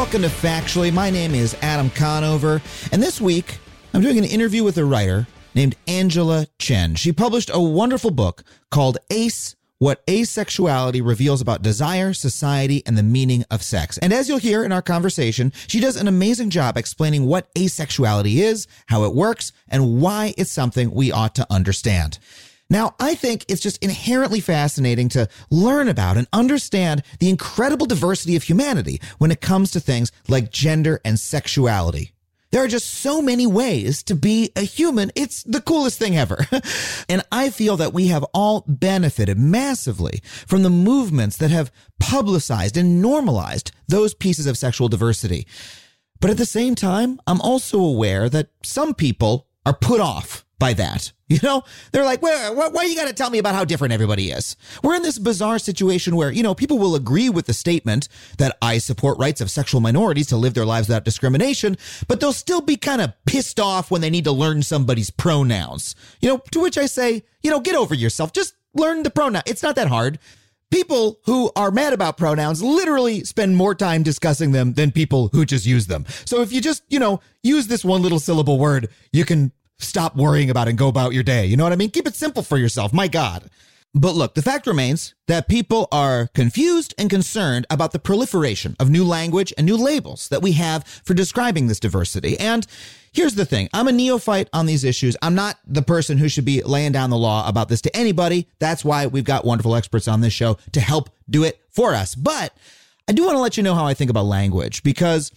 Welcome to Factually. My name is Adam Conover, and this week I'm doing an interview with a writer named Angela Chen. She published a wonderful book called Ace What Asexuality Reveals About Desire, Society, and the Meaning of Sex. And as you'll hear in our conversation, she does an amazing job explaining what asexuality is, how it works, and why it's something we ought to understand. Now, I think it's just inherently fascinating to learn about and understand the incredible diversity of humanity when it comes to things like gender and sexuality. There are just so many ways to be a human. It's the coolest thing ever. and I feel that we have all benefited massively from the movements that have publicized and normalized those pieces of sexual diversity. But at the same time, I'm also aware that some people are put off by that. You know, they're like, well, why, why you got to tell me about how different everybody is? We're in this bizarre situation where, you know, people will agree with the statement that I support rights of sexual minorities to live their lives without discrimination, but they'll still be kind of pissed off when they need to learn somebody's pronouns. You know, to which I say, you know, get over yourself. Just learn the pronoun. It's not that hard. People who are mad about pronouns literally spend more time discussing them than people who just use them. So if you just, you know, use this one little syllable word, you can stop worrying about and go about your day. You know what I mean? Keep it simple for yourself. My God. But look, the fact remains that people are confused and concerned about the proliferation of new language and new labels that we have for describing this diversity. And here's the thing I'm a neophyte on these issues. I'm not the person who should be laying down the law about this to anybody. That's why we've got wonderful experts on this show to help do it for us. But I do want to let you know how I think about language because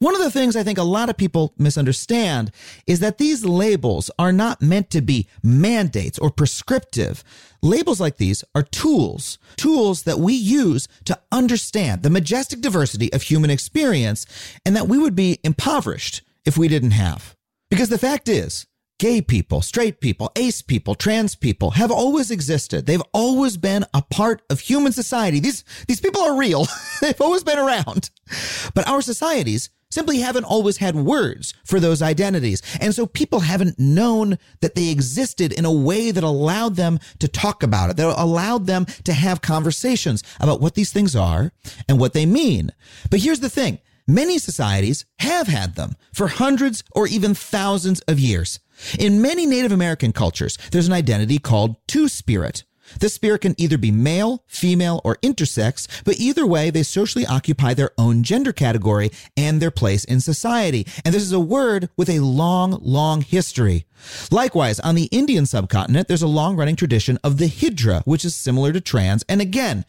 one of the things I think a lot of people misunderstand is that these labels are not meant to be mandates or prescriptive. Labels like these are tools, tools that we use to understand the majestic diversity of human experience and that we would be impoverished if we didn't have. Because the fact is, gay people, straight people, ace people, trans people have always existed. They've always been a part of human society. These, these people are real. They've always been around. But our societies simply haven't always had words for those identities. And so people haven't known that they existed in a way that allowed them to talk about it, that allowed them to have conversations about what these things are and what they mean. But here's the thing. Many societies have had them for hundreds or even thousands of years. In many Native American cultures, there's an identity called two spirit. The spirit can either be male, female, or intersex, but either way, they socially occupy their own gender category and their place in society. And this is a word with a long, long history. Likewise, on the Indian subcontinent, there's a long running tradition of the Hijra, which is similar to trans, and again,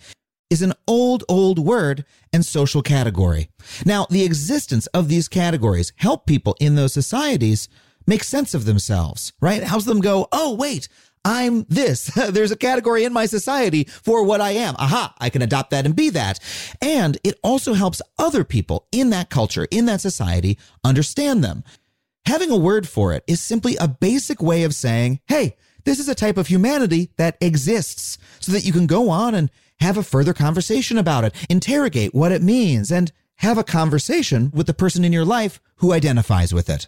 is an old, old word and social category. Now, the existence of these categories help people in those societies make sense of themselves, right? It helps them go, oh, wait, I'm this. There's a category in my society for what I am. Aha, I can adopt that and be that. And it also helps other people in that culture, in that society, understand them. Having a word for it is simply a basic way of saying, hey, this is a type of humanity that exists so that you can go on and have a further conversation about it, interrogate what it means, and have a conversation with the person in your life who identifies with it.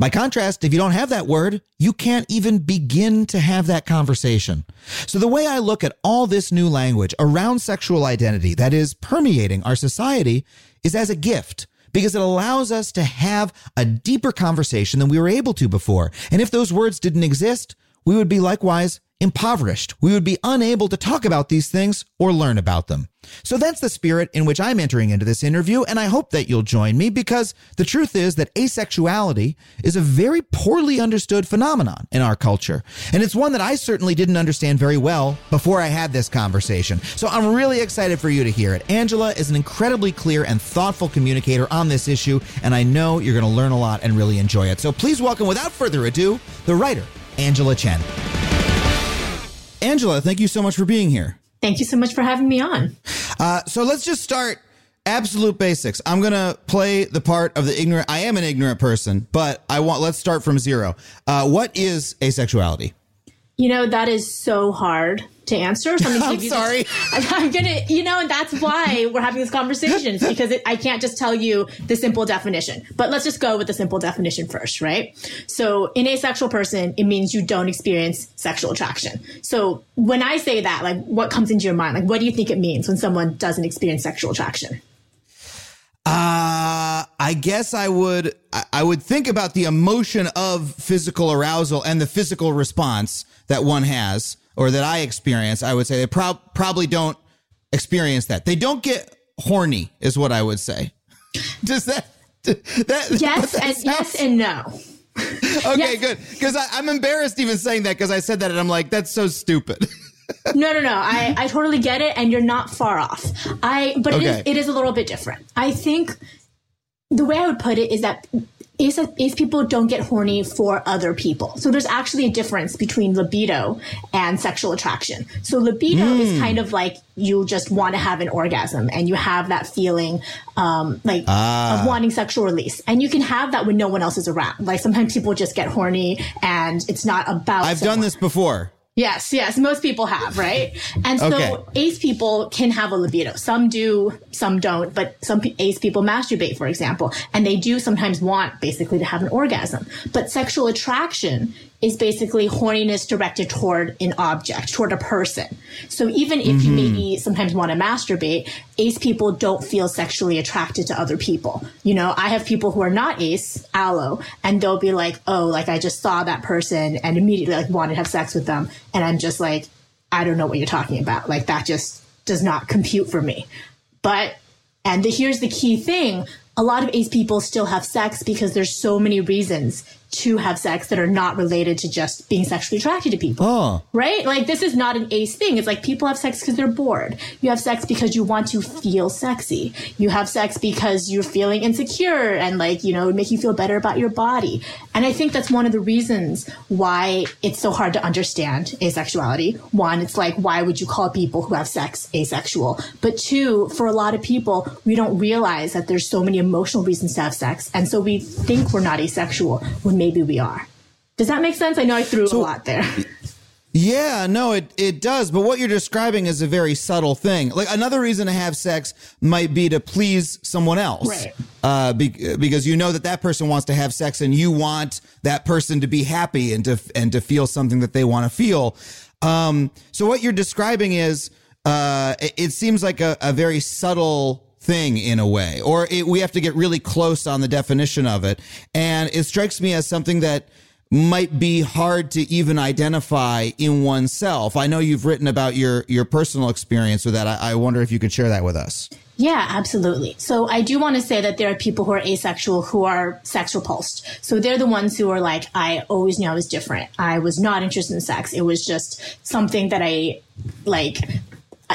By contrast, if you don't have that word, you can't even begin to have that conversation. So the way I look at all this new language around sexual identity that is permeating our society is as a gift because it allows us to have a deeper conversation than we were able to before. And if those words didn't exist, we would be likewise impoverished. We would be unable to talk about these things or learn about them. So that's the spirit in which I'm entering into this interview, and I hope that you'll join me because the truth is that asexuality is a very poorly understood phenomenon in our culture. And it's one that I certainly didn't understand very well before I had this conversation. So I'm really excited for you to hear it. Angela is an incredibly clear and thoughtful communicator on this issue, and I know you're going to learn a lot and really enjoy it. So please welcome, without further ado, the writer, Angela Chen. Angela, thank you so much for being here. Thank you so much for having me on. Uh, so let's just start absolute basics. I'm gonna play the part of the ignorant. I am an ignorant person, but I want. Let's start from zero. Uh, what is asexuality? You know that is so hard to answer. So I'm, I'm sorry. This, I'm gonna, you know, and that's why we're having this conversation. It's because it, I can't just tell you the simple definition. But let's just go with the simple definition first, right? So, in asexual person, it means you don't experience sexual attraction. So, when I say that, like, what comes into your mind? Like, what do you think it means when someone doesn't experience sexual attraction? Uh, I guess I would I would think about the emotion of physical arousal and the physical response that one has or that I experience. I would say they pro- probably don't experience that. They don't get horny, is what I would say. Does that? that yes that and sounds... yes and no. okay, yes. good. Because I'm embarrassed even saying that because I said that and I'm like, that's so stupid. no, no, no. I, I totally get it, and you're not far off. I, but okay. it is it is a little bit different. I think the way I would put it is that ace people don't get horny for other people. So there's actually a difference between libido and sexual attraction. So libido mm. is hmm. kind of like you just want to have an orgasm and you have that feeling um, like ah. of wanting sexual release. And you can have that when no one else is around. Like sometimes people just get horny and it's not about I've someone. done this before. Yes, yes. Most people have, right? And so okay. ace people can have a libido. Some do, some don't, but some ace people masturbate, for example, and they do sometimes want basically to have an orgasm. But sexual attraction is basically horniness directed toward an object, toward a person. So even if mm-hmm. you maybe sometimes want to masturbate, ace people don't feel sexually attracted to other people. You know, I have people who are not ace, allo, and they'll be like, oh, like I just saw that person and immediately like wanted to have sex with them. And I'm just like, I don't know what you're talking about. Like that just does not compute for me. But, and the, here's the key thing. A lot of ace people still have sex because there's so many reasons to have sex that are not related to just being sexually attracted to people. Oh. Right? Like this is not an ace thing. It's like people have sex because they're bored. You have sex because you want to feel sexy. You have sex because you're feeling insecure and like, you know, make you feel better about your body. And I think that's one of the reasons why it's so hard to understand asexuality. One, it's like, why would you call people who have sex asexual? But two, for a lot of people, we don't realize that there's so many emotional reasons to have sex. And so we think we're not asexual when maybe we are. Does that make sense? I know I threw so, a lot there. Yeah, no, it, it does. But what you're describing is a very subtle thing. Like another reason to have sex might be to please someone else. Right. Uh, be, because you know that that person wants to have sex and you want that person to be happy and to, and to feel something that they want to feel. Um, so what you're describing is, uh, it, it seems like a, a very subtle thing in a way, or it, we have to get really close on the definition of it. And it strikes me as something that might be hard to even identify in oneself. I know you've written about your your personal experience with that. I, I wonder if you could share that with us. Yeah, absolutely. So I do want to say that there are people who are asexual who are sex repulsed. So they're the ones who are like, I always knew I was different. I was not interested in sex. It was just something that I like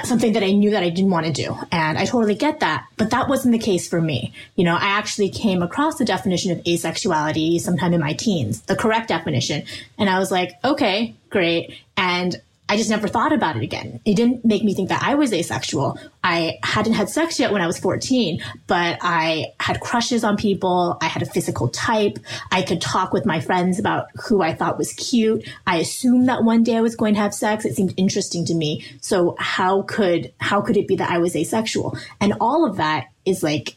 something that I knew that I didn't want to do. And I totally get that. But that wasn't the case for me. You know, I actually came across the definition of asexuality sometime in my teens, the correct definition. And I was like, okay, great. And I just never thought about it again. It didn't make me think that I was asexual. I hadn't had sex yet when I was 14, but I had crushes on people. I had a physical type. I could talk with my friends about who I thought was cute. I assumed that one day I was going to have sex. It seemed interesting to me. So how could, how could it be that I was asexual? And all of that is like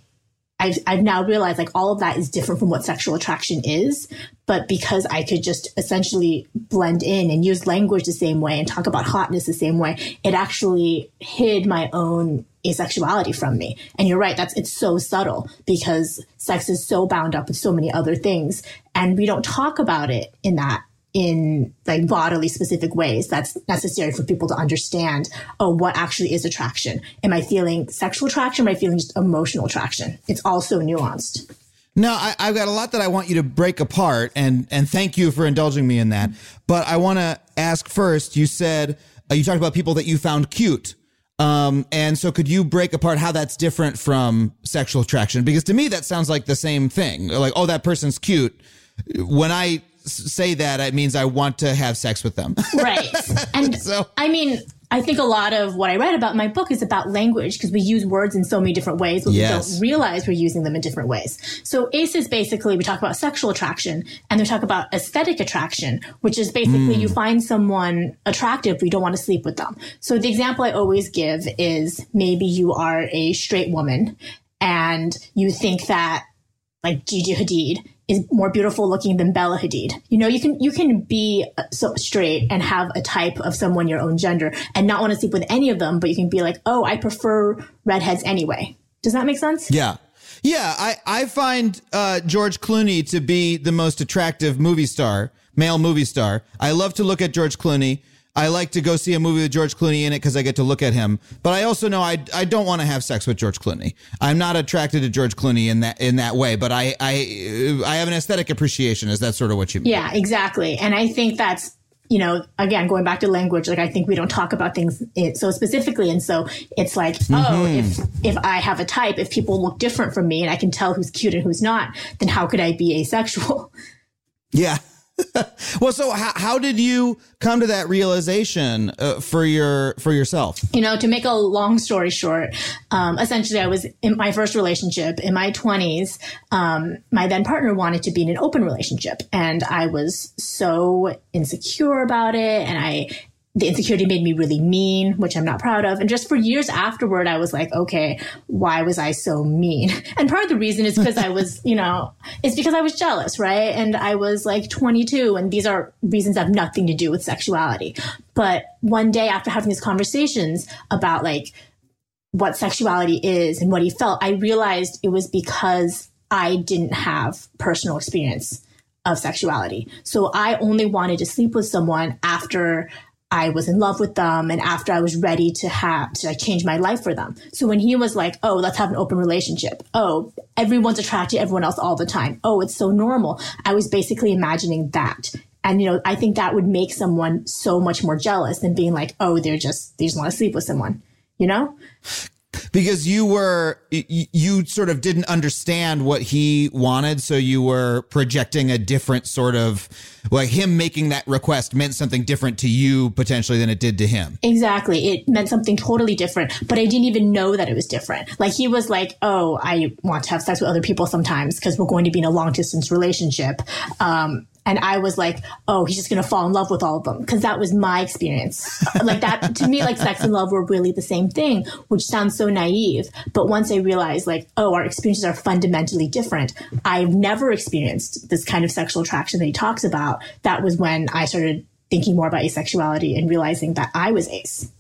I've, I've now realized like all of that is different from what sexual attraction is. But because I could just essentially blend in and use language the same way and talk about hotness the same way, it actually hid my own asexuality from me. And you're right, that's it's so subtle because sex is so bound up with so many other things. And we don't talk about it in that in like bodily specific ways that's necessary for people to understand oh what actually is attraction am i feeling sexual attraction am i feeling just emotional attraction it's also nuanced no, I, have got a lot that I want you to break apart, and and thank you for indulging me in that. But I want to ask first. You said uh, you talked about people that you found cute, um, and so could you break apart how that's different from sexual attraction? Because to me, that sounds like the same thing. Like, oh, that person's cute. When I say that, it means I want to have sex with them. Right. And so, I mean, I think a lot of what I write about in my book is about language because we use words in so many different ways, but yes. we don't realize we're using them in different ways. So ACEs basically, we talk about sexual attraction and we talk about aesthetic attraction, which is basically mm. you find someone attractive, but you don't want to sleep with them. So the example I always give is maybe you are a straight woman and you think that like Gigi Hadid is more beautiful looking than Bella Hadid. You know, you can you can be so straight and have a type of someone your own gender and not want to sleep with any of them, but you can be like, "Oh, I prefer redheads anyway." Does that make sense? Yeah. Yeah, I I find uh, George Clooney to be the most attractive movie star, male movie star. I love to look at George Clooney. I like to go see a movie with George Clooney in it because I get to look at him. But I also know I, I don't want to have sex with George Clooney. I'm not attracted to George Clooney in that in that way. But I I I have an aesthetic appreciation. Is that sort of what you mean? Yeah, exactly. And I think that's you know, again, going back to language, like I think we don't talk about things so specifically. And so it's like, oh, mm-hmm. oh, if, if I have a type, if people look different from me and I can tell who's cute and who's not, then how could I be asexual? Yeah. well, so how, how did you come to that realization uh, for your for yourself? You know, to make a long story short, um, essentially, I was in my first relationship in my twenties. Um, my then partner wanted to be in an open relationship, and I was so insecure about it, and I the insecurity made me really mean, which I'm not proud of. And just for years afterward, I was like, okay, why was I so mean? And part of the reason is because I was, you know, it's because I was jealous, right? And I was like 22, and these are reasons that have nothing to do with sexuality. But one day after having these conversations about like what sexuality is and what he felt, I realized it was because I didn't have personal experience of sexuality. So I only wanted to sleep with someone after I was in love with them and after I was ready to have to like change my life for them. So when he was like, "Oh, let's have an open relationship." Oh, everyone's attracted to everyone else all the time. Oh, it's so normal. I was basically imagining that. And you know, I think that would make someone so much more jealous than being like, "Oh, they're just they just want to sleep with someone." You know? Because you were you sort of didn't understand what he wanted so you were projecting a different sort of like him making that request meant something different to you potentially than it did to him. Exactly. It meant something totally different but i didn't even know that it was different. Like he was like oh i want to have sex with other people sometimes because we're going to be in a long distance relationship. Um, and I was like, oh, he's just going to fall in love with all of them. Cause that was my experience. like that, to me, like sex and love were really the same thing, which sounds so naive. But once I realized like, oh, our experiences are fundamentally different. I've never experienced this kind of sexual attraction that he talks about. That was when I started thinking more about asexuality and realizing that I was ace.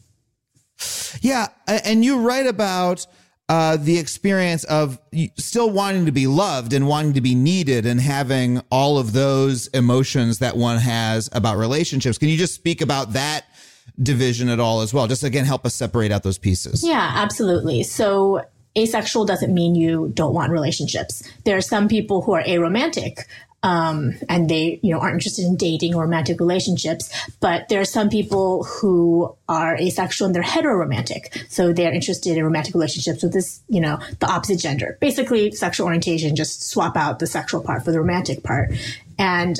Yeah. And you write about, uh, the experience of still wanting to be loved and wanting to be needed and having all of those emotions that one has about relationships. Can you just speak about that division at all as well? Just again, help us separate out those pieces. Yeah, absolutely. So asexual doesn't mean you don't want relationships. There are some people who are aromantic um, and they you know aren't interested in dating or romantic relationships. But there are some people who are asexual and they're heteroromantic, so they're interested in romantic relationships with this you know the opposite gender. Basically, sexual orientation just swap out the sexual part for the romantic part, and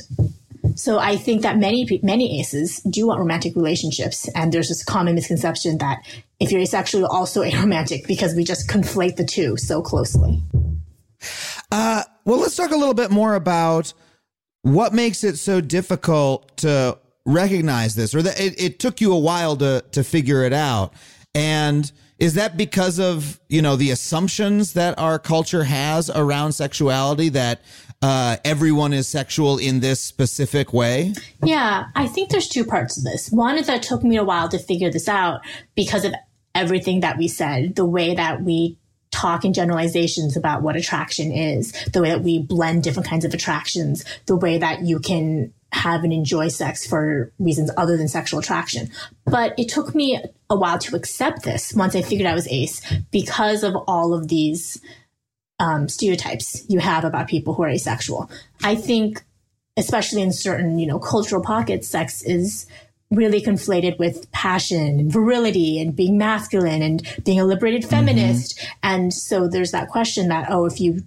so I think that many many aces do want romantic relationships, and there's this common misconception that if you're asexual, you're also aromantic because we just conflate the two so closely. Uh, well, let's talk a little bit more about what makes it so difficult to recognize this, or that it, it took you a while to to figure it out. And is that because of you know the assumptions that our culture has around sexuality that uh, everyone is sexual in this specific way? Yeah, I think there's two parts of this. One is that it took me a while to figure this out because of everything that we said, the way that we talk in generalizations about what attraction is, the way that we blend different kinds of attractions, the way that you can have and enjoy sex for reasons other than sexual attraction. But it took me a while to accept this once I figured I was ace because of all of these um, stereotypes you have about people who are asexual. I think, especially in certain, you know, cultural pockets, sex is really conflated with passion and virility and being masculine and being a liberated mm-hmm. feminist. Mm-hmm. And so there's that question that, oh, if you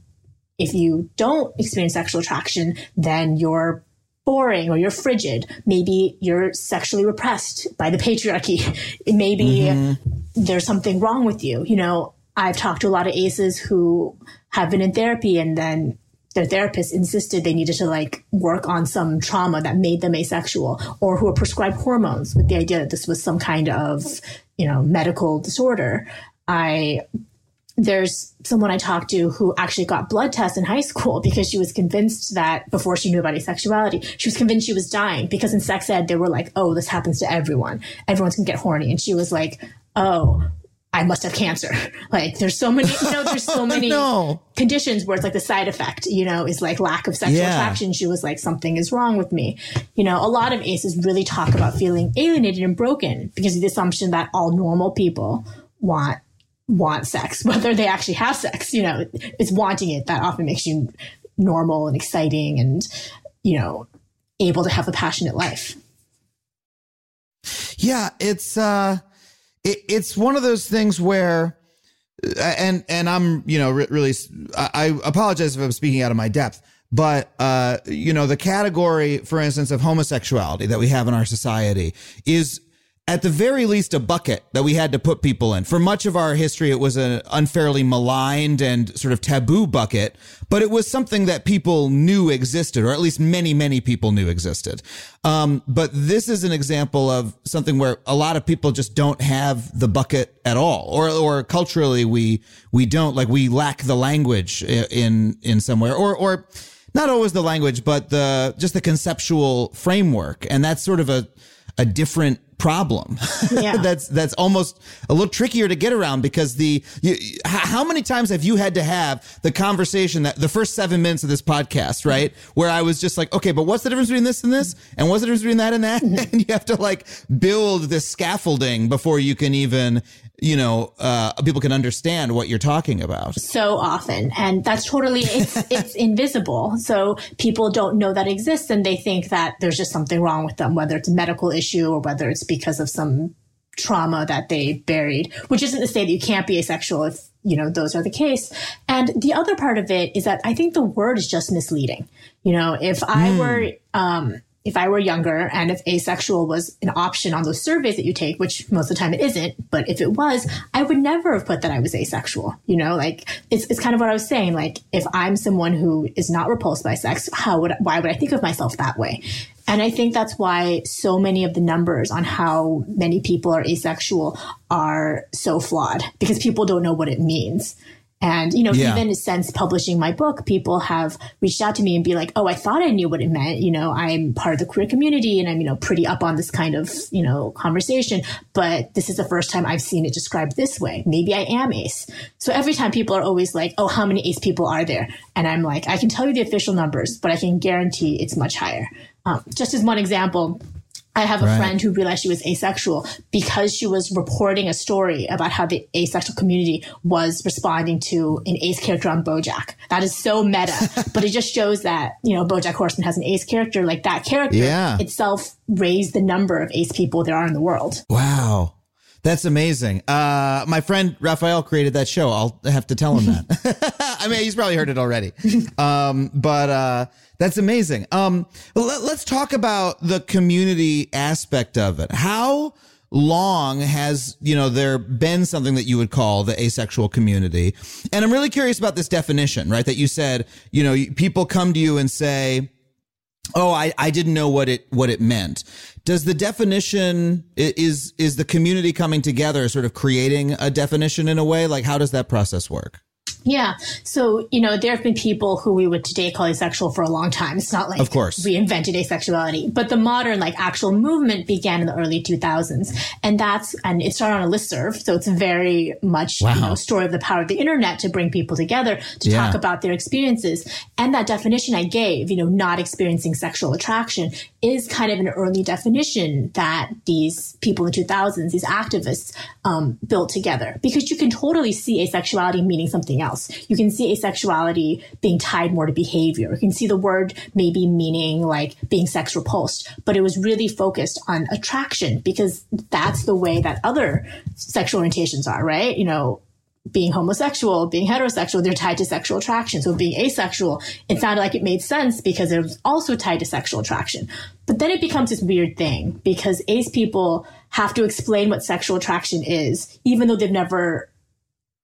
if you don't experience sexual attraction, then you're boring or you're frigid. Maybe you're sexually repressed by the patriarchy. Maybe mm-hmm. there's something wrong with you. You know, I've talked to a lot of aces who have been in therapy and then their therapist insisted they needed to like work on some trauma that made them asexual or who were prescribed hormones with the idea that this was some kind of, you know, medical disorder. I there's someone I talked to who actually got blood tests in high school because she was convinced that before she knew about asexuality, she was convinced she was dying because in sex ed, they were like, oh, this happens to everyone. Everyone's gonna get horny. And she was like, oh, I must have cancer. Like there's so many, you know, there's so many no. conditions where it's like the side effect, you know, is like lack of sexual yeah. attraction. She was like, something is wrong with me. You know, a lot of ACEs really talk about feeling alienated and broken because of the assumption that all normal people want want sex, whether they actually have sex. You know, it's wanting it that often makes you normal and exciting and, you know, able to have a passionate life. Yeah, it's uh it, it's one of those things where uh, and and I'm you know really I, I apologize if I'm speaking out of my depth but uh you know the category for instance of homosexuality that we have in our society is at the very least a bucket that we had to put people in. For much of our history, it was an unfairly maligned and sort of taboo bucket, but it was something that people knew existed, or at least many, many people knew existed. Um, but this is an example of something where a lot of people just don't have the bucket at all, or or culturally we we don't like we lack the language in in somewhere, or or not always the language, but the just the conceptual framework, and that's sort of a a different problem. Yeah. that's that's almost a little trickier to get around because the you, how many times have you had to have the conversation that the first 7 minutes of this podcast, right? Where I was just like, "Okay, but what's the difference between this and this? And what's the difference between that and that?" And you have to like build this scaffolding before you can even you know, uh, people can understand what you're talking about. So often. And that's totally, it's, it's invisible. So people don't know that exists and they think that there's just something wrong with them, whether it's a medical issue or whether it's because of some trauma that they buried, which isn't to say that you can't be asexual if, you know, those are the case. And the other part of it is that I think the word is just misleading. You know, if I mm. were, um, if I were younger and if asexual was an option on those surveys that you take, which most of the time it isn't, but if it was, I would never have put that I was asexual. You know, like it's, it's kind of what I was saying. Like if I'm someone who is not repulsed by sex, how would, why would I think of myself that way? And I think that's why so many of the numbers on how many people are asexual are so flawed because people don't know what it means. And, you know, yeah. even since publishing my book, people have reached out to me and be like, Oh, I thought I knew what it meant. You know, I'm part of the queer community and I'm, you know, pretty up on this kind of, you know, conversation, but this is the first time I've seen it described this way. Maybe I am ace. So every time people are always like, Oh, how many ace people are there? And I'm like, I can tell you the official numbers, but I can guarantee it's much higher. Um, just as one example, I have a right. friend who realized she was asexual because she was reporting a story about how the asexual community was responding to an ace character on Bojack. That is so meta, but it just shows that, you know, Bojack Horseman has an ace character. Like that character yeah. itself raised the number of ace people there are in the world. Wow. That's amazing. Uh, my friend Raphael created that show. I'll have to tell him that. I mean, he's probably heard it already. Um, but, uh, that's amazing. Um, let, let's talk about the community aspect of it. How long has, you know, there been something that you would call the asexual community? And I'm really curious about this definition, right? That you said, you know, people come to you and say, Oh, I, I didn't know what it what it meant. Does the definition is is the community coming together, sort of creating a definition in a way? Like, how does that process work? Yeah. So, you know, there have been people who we would today call asexual for a long time. It's not like of course. we invented asexuality, but the modern like actual movement began in the early 2000s. And that's, and it started on a listserv. So it's very much, wow. you know, story of the power of the internet to bring people together to yeah. talk about their experiences. And that definition I gave, you know, not experiencing sexual attraction is kind of an early definition that these people in the 2000s, these activists, um, built together because you can totally see asexuality meaning something else. You can see asexuality being tied more to behavior. You can see the word maybe meaning like being sex repulsed, but it was really focused on attraction because that's the way that other sexual orientations are, right? You know, being homosexual, being heterosexual, they're tied to sexual attraction. So being asexual, it sounded like it made sense because it was also tied to sexual attraction. But then it becomes this weird thing because ace people have to explain what sexual attraction is, even though they've never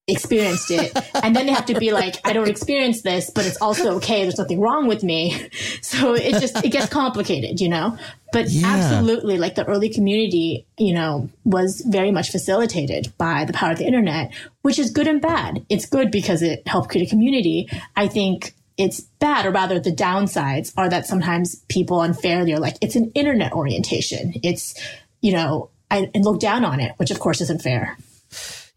experienced it. and then they have to be like, I don't experience this, but it's also okay. There's nothing wrong with me. So it just, it gets complicated, you know? But yeah. absolutely, like the early community, you know, was very much facilitated by the power of the internet, which is good and bad. It's good because it helped create a community. I think it's bad, or rather, the downsides are that sometimes people unfairly are like, it's an internet orientation. It's, you know, I, and look down on it, which of course isn't fair.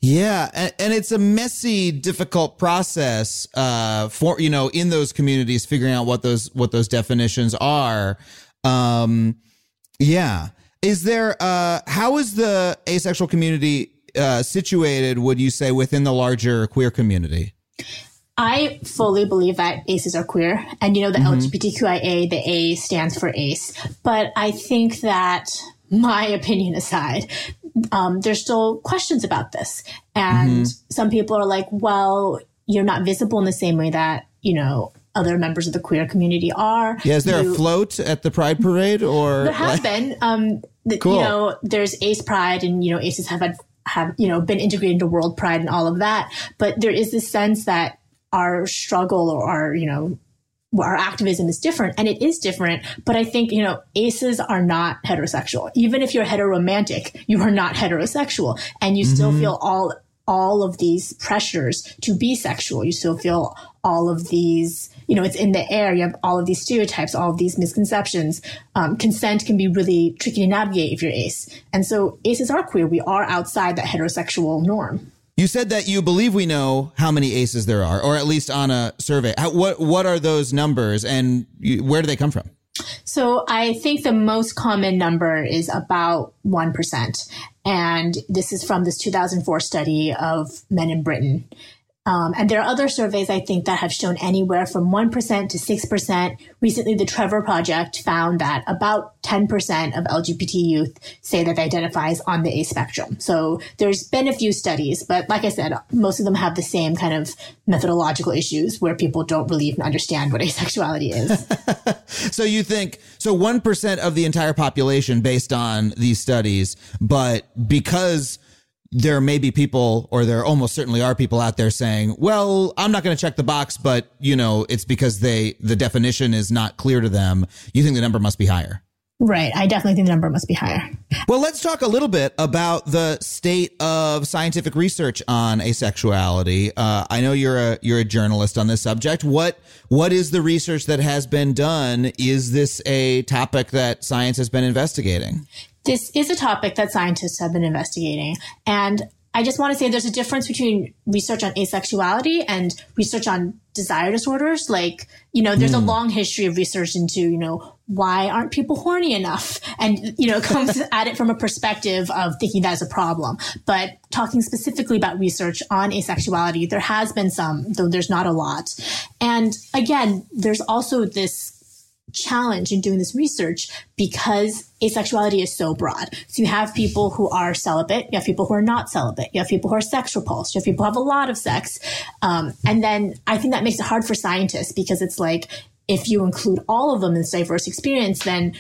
Yeah, and, and, it's a messy, difficult process uh, for you know in those communities figuring out what those what those definitions are. Um, yeah, is there? Uh, how is the asexual community uh, situated? Would you say within the larger queer community? I fully believe that aces are queer, and you know the mm-hmm. LGBTQIA, the A stands for ace. But I think that my opinion aside, um, there's still questions about this. And mm-hmm. some people are like, well, you're not visible in the same way that, you know, other members of the queer community are. Yeah, is there you, a float at the Pride Parade or? There has been. Um, the, cool. You know, there's Ace Pride and, you know, Aces have had, have, you know, been integrated into World Pride and all of that. But there is this sense that our struggle or our, you know, our activism is different and it is different. But I think, you know, aces are not heterosexual. Even if you're heteromantic, you are not heterosexual and you mm-hmm. still feel all, all of these pressures to be sexual. You still feel all of these, you know, it's in the air. You have all of these stereotypes, all of these misconceptions. Um, consent can be really tricky to navigate if you're ace. And so aces are queer. We are outside that heterosexual norm. You said that you believe we know how many aces there are, or at least on a survey. How, what what are those numbers, and you, where do they come from? So I think the most common number is about one percent, and this is from this 2004 study of men in Britain. Um, and there are other surveys, I think, that have shown anywhere from 1% to 6%. Recently, the Trevor Project found that about 10% of LGBT youth say that they identify as on the A spectrum. So there's been a few studies, but like I said, most of them have the same kind of methodological issues where people don't really even understand what asexuality is. so you think, so 1% of the entire population based on these studies, but because there may be people, or there almost certainly are people out there saying, well, I'm not going to check the box, but you know, it's because they, the definition is not clear to them. You think the number must be higher. Right. I definitely think the number must be higher. Well, let's talk a little bit about the state of scientific research on asexuality. Uh, I know you're a you're a journalist on this subject. What what is the research that has been done? Is this a topic that science has been investigating? This is a topic that scientists have been investigating. And I just want to say there's a difference between research on asexuality and research on desire disorders. Like, you know, there's mm. a hmm. long history of research into, you know, why aren't people horny enough? And, you know, comes at it from a perspective of thinking that is a problem. But talking specifically about research on asexuality, there has been some, though there's not a lot. And again, there's also this challenge in doing this research because asexuality is so broad. So you have people who are celibate, you have people who are not celibate, you have people who are sex repulsed, you have people who have a lot of sex. Um, and then I think that makes it hard for scientists because it's like, if you include all of them in this diverse experience, then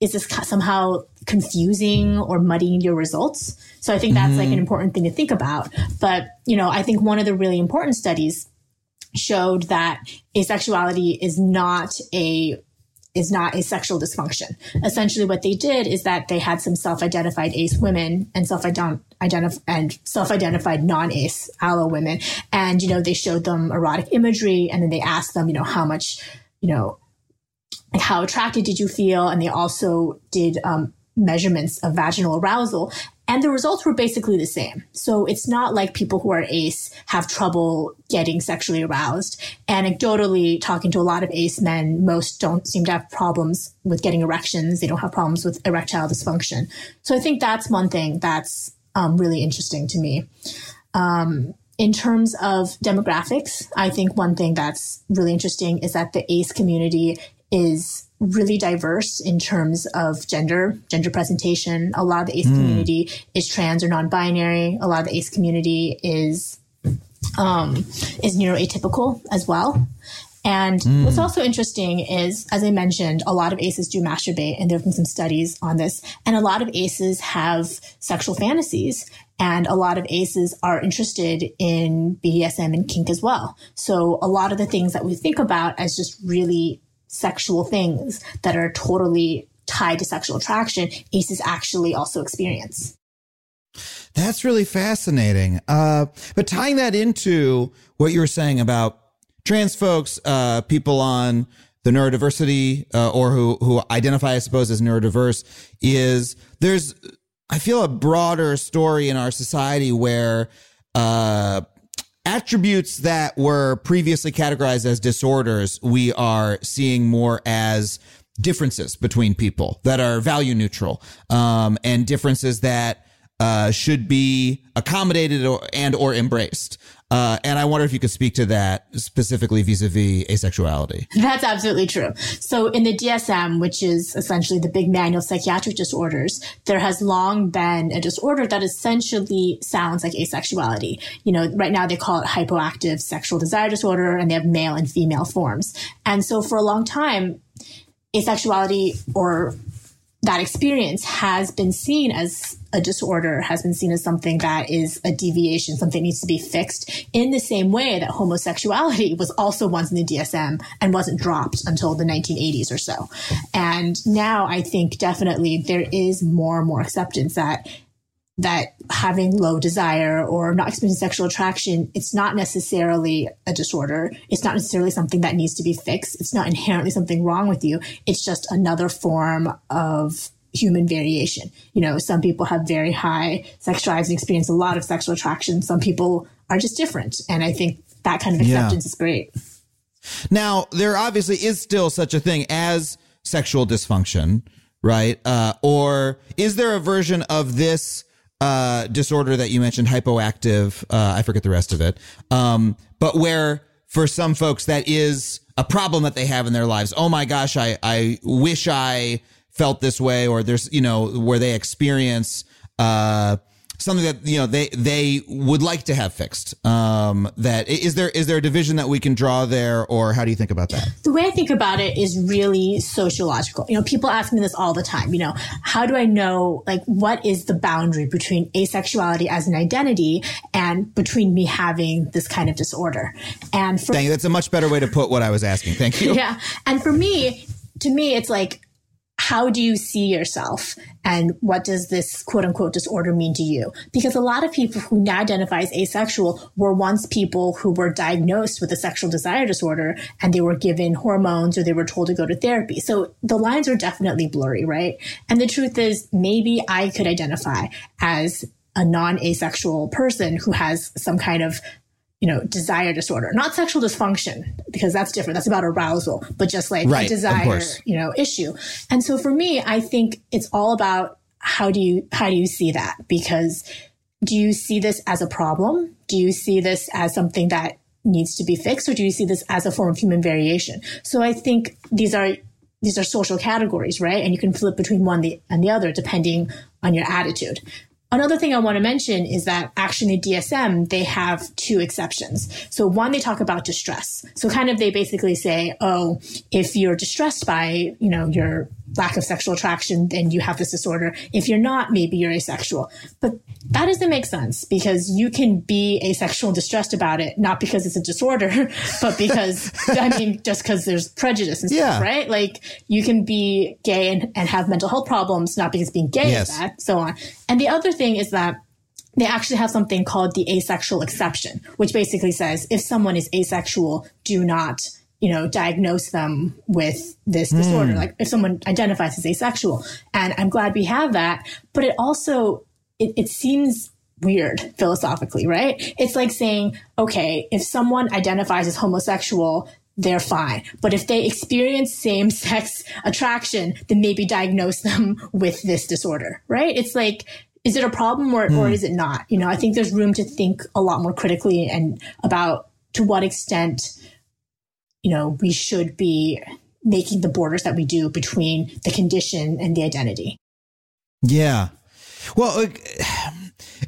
is this somehow confusing or muddying your results? So I think that's mm-hmm. like an important thing to think about. But, you know, I think one of the really important studies showed that asexuality is not a is not a sexual dysfunction. Essentially, what they did is that they had some self-identified ace women and self-identified and self-identified non-ace allo women, and you know they showed them erotic imagery, and then they asked them, you know, how much, you know, like how attracted did you feel, and they also did um, measurements of vaginal arousal. And the results were basically the same. So it's not like people who are ACE have trouble getting sexually aroused. Anecdotally, talking to a lot of ACE men, most don't seem to have problems with getting erections. They don't have problems with erectile dysfunction. So I think that's one thing that's um, really interesting to me. Um, in terms of demographics, I think one thing that's really interesting is that the ACE community is really diverse in terms of gender, gender presentation. A lot of the ACE mm. community is trans or non-binary. A lot of the ACE community is um, is neuroatypical as well. And mm. what's also interesting is, as I mentioned, a lot of ACEs do masturbate, and there have been some studies on this. And a lot of ACEs have sexual fantasies, and a lot of ACEs are interested in BDSM and kink as well. So a lot of the things that we think about as just really sexual things that are totally tied to sexual attraction, aces actually also experience. That's really fascinating. Uh, but tying that into what you were saying about trans folks, uh, people on the neurodiversity uh, or who who identify, I suppose, as neurodiverse, is there's I feel a broader story in our society where uh, attributes that were previously categorized as disorders, we are seeing more as differences between people that are value neutral, um, and differences that uh, should be accommodated or, and or embraced. Uh, and I wonder if you could speak to that specifically vis-a-vis asexuality. That's absolutely true. So in the DSM, which is essentially the big manual of psychiatric disorders, there has long been a disorder that essentially sounds like asexuality. You know, right now they call it hypoactive sexual desire disorder and they have male and female forms. And so for a long time, asexuality or that experience has been seen as a disorder, has been seen as something that is a deviation, something needs to be fixed in the same way that homosexuality was also once in the DSM and wasn't dropped until the 1980s or so. And now I think definitely there is more and more acceptance that that having low desire or not experiencing sexual attraction, it's not necessarily a disorder. It's not necessarily something that needs to be fixed. It's not inherently something wrong with you. It's just another form of human variation. You know, some people have very high sex drives and experience a lot of sexual attraction. Some people are just different. And I think that kind of acceptance yeah. is great. Now, there obviously is still such a thing as sexual dysfunction, right? Uh, or is there a version of this uh, disorder that you mentioned, hypoactive. Uh, I forget the rest of it. Um, but where for some folks that is a problem that they have in their lives. Oh my gosh, I, I wish I felt this way, or there's, you know, where they experience, uh, something that you know they they would like to have fixed. Um, that is there is there a division that we can draw there, or how do you think about that? The way I think about it is really sociological. You know, people ask me this all the time. You know, how do I know like what is the boundary between asexuality as an identity and between me having this kind of disorder? And for, Thank you. That's a much better way to put what I was asking. Thank you. Yeah, and for me, to me, it's like how do you see yourself and what does this quote unquote disorder mean to you? Because a lot of people who now identify as asexual were once people who were diagnosed with a sexual desire disorder and they were given hormones or they were told to go to therapy. So the lines are definitely blurry, right? And the truth is maybe I could identify as a non-asexual person who has some kind of you know, desire disorder, not sexual dysfunction, because that's different. That's about arousal, but just like right, a desire, you know, issue. And so for me, I think it's all about how do you, how do you see that? Because do you see this as a problem? Do you see this as something that needs to be fixed? Or do you see this as a form of human variation? So I think these are, these are social categories, right? And you can flip between one and the other depending on your attitude. Another thing I want to mention is that actually in DSM, they have two exceptions. So one, they talk about distress. So kind of they basically say, oh, if you're distressed by, you know, your lack of sexual attraction, then you have this disorder. If you're not, maybe you're asexual. But that doesn't make sense because you can be asexual and distressed about it, not because it's a disorder, but because, I mean, just because there's prejudice and stuff, Yeah. right? Like you can be gay and, and have mental health problems, not because being gay Yes. is bad, so on. And the other thing is that they actually have something called the asexual exception, which basically says if someone is asexual, do not, you know, diagnose them with this hmm. disorder. Like if someone identifies as asexual. And I'm glad we have that. But it also, it, it seems weird philosophically, right? It's like saying, okay, if someone identifies as homosexual, they're fine. But if they experience same sex attraction, then maybe diagnose them with this disorder, right? It's like, is it a problem or, or hmm. is it not? You know, I think there's room to think a lot more critically and about to what extent, you know, we should be making the borders that we do between the condition and the identity. Yeah. Well,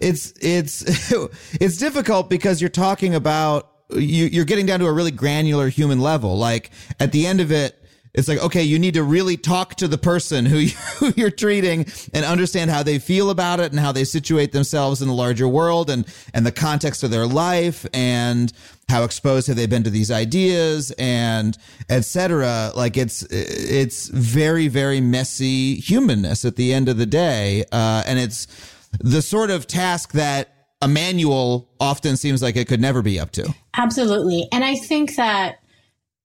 it's it's it's difficult because you're talking about you you're getting down to a really granular human level. Like at the end of it, it's like okay, you need to really talk to the person who, you, you're treating and understand how they feel about it and how they situate themselves in the larger world and and the context of their life and how exposed have they been to these ideas and etc like it's it's very very messy humanness at the end of the day. Uh, and it's the sort of task that a manual often seems like it could never be up to. Absolutely. And I think that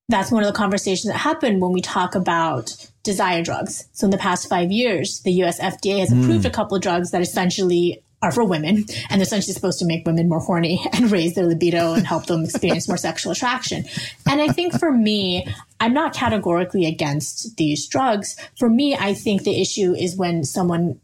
that's one of the conversations that happen when we talk about desire drugs. So in the past five years, the US FDA has hmm. approved a couple of drugs that essentially are for women and they're essentially supposed to make women more horny and raise their libido and help them experience more sexual attraction. And I think for me, I'm not categorically against these drugs. For me, I think the issue is when someone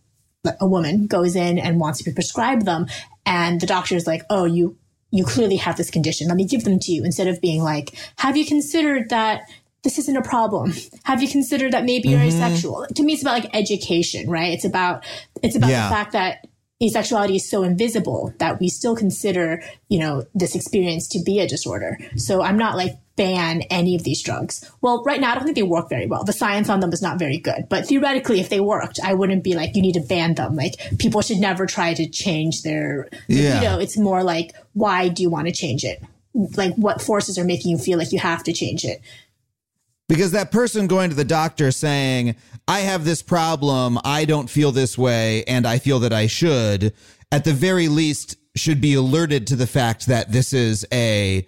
a woman goes in and wants to be prescribed them and the doctor is like oh you you clearly have this condition. Let me give them to you instead of being like have you considered that this isn't a problem? Have you considered that maybe you're mm-hmm. asexual? To me it's about like education right? It's about it's about Yeah. the fact that asexuality is so invisible that we still consider you know this experience to be a disorder. So i'm not like ban any of these drugs. Well right now i don't think they work very well. The science on them is not very good. But theoretically if they worked i wouldn't be like you need to ban them. Like people should never try to change their Yeah. you know, it's more like why do you want to change it? Like what forces are making you feel like you have to change it? Because that person going to the doctor saying i have this problem i don't feel this way and i feel that i should at the very least should be alerted to the fact that this is a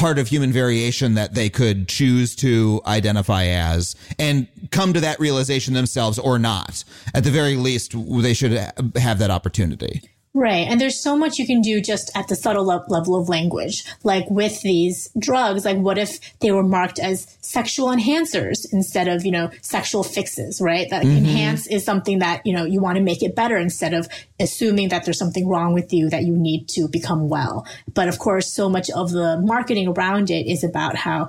part of human variation that they could choose to identify as and come to that realization themselves or not. At the very least they should have that opportunity Right. And there's so much you can do just at the subtle le- level of language. Like with these drugs, like what if they were marked as sexual enhancers instead of, you know, sexual fixes, right? That enhance is something that, you know, you want to make it better instead of assuming that there's something wrong with you that you need to become well. But of course, so much of the marketing around it is about how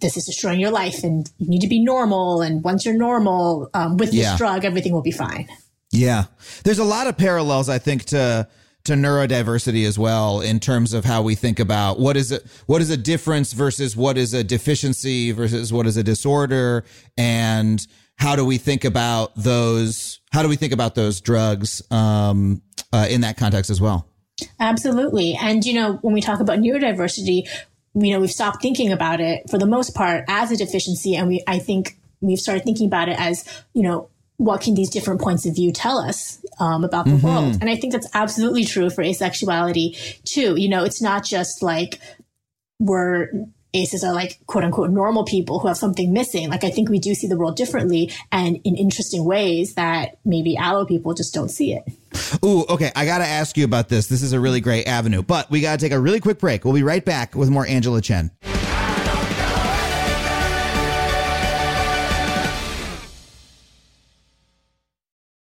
this is destroying your life and you need to be normal. And once you're normal, um, with this Yeah. drug, everything will be fine. Yeah. There's a lot of parallels, I think, to to neurodiversity as well in terms of how we think about what is it what is a difference versus what is a deficiency versus what is a disorder and how do we think about those how do we think about those drugs um, uh, in that context as well Absolutely. And, you know, when we talk about neurodiversity, you know, we've stopped thinking about it for the most part as a deficiency. And we, I think we've started thinking about it as, you know, what can these different points of view tell us um, about the world? And I think that's absolutely true for asexuality too. You know, it's not just like we're aces are like quote unquote normal people who have something missing. Like I think we do see the world differently and in interesting ways that maybe allo people just don't see it. Ooh, okay. I got to ask you about this. This is a really great avenue, but we got to take a really quick break. We'll be right back with more Angela Chen.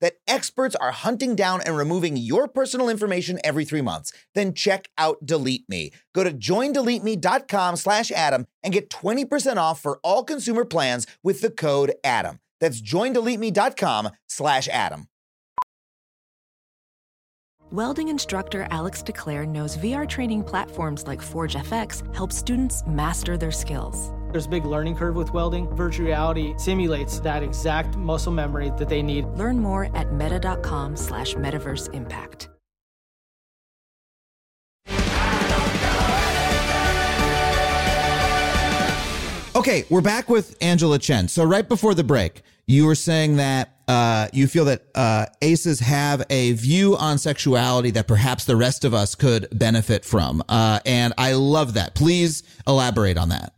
that experts are hunting down and removing your personal information every three months, then check out Delete Me. Go to joindeleteme.com slash Adam and get 20% off for all consumer plans with the code ADAM. That's joindeleteme.com slash Adam. Welding instructor Alex DeClaire knows VR training platforms like Forge FX help students master their skills. There's a big learning curve with welding. Virtual reality simulates that exact muscle memory that they need. Learn more at meta.com slash metaverse impact. Okay, we're back with Angela Chen. So right before the break, you were saying that uh, you feel that uh, aces have a view on sexuality that perhaps the rest of us could benefit from, uh, and I love that. Please elaborate on that.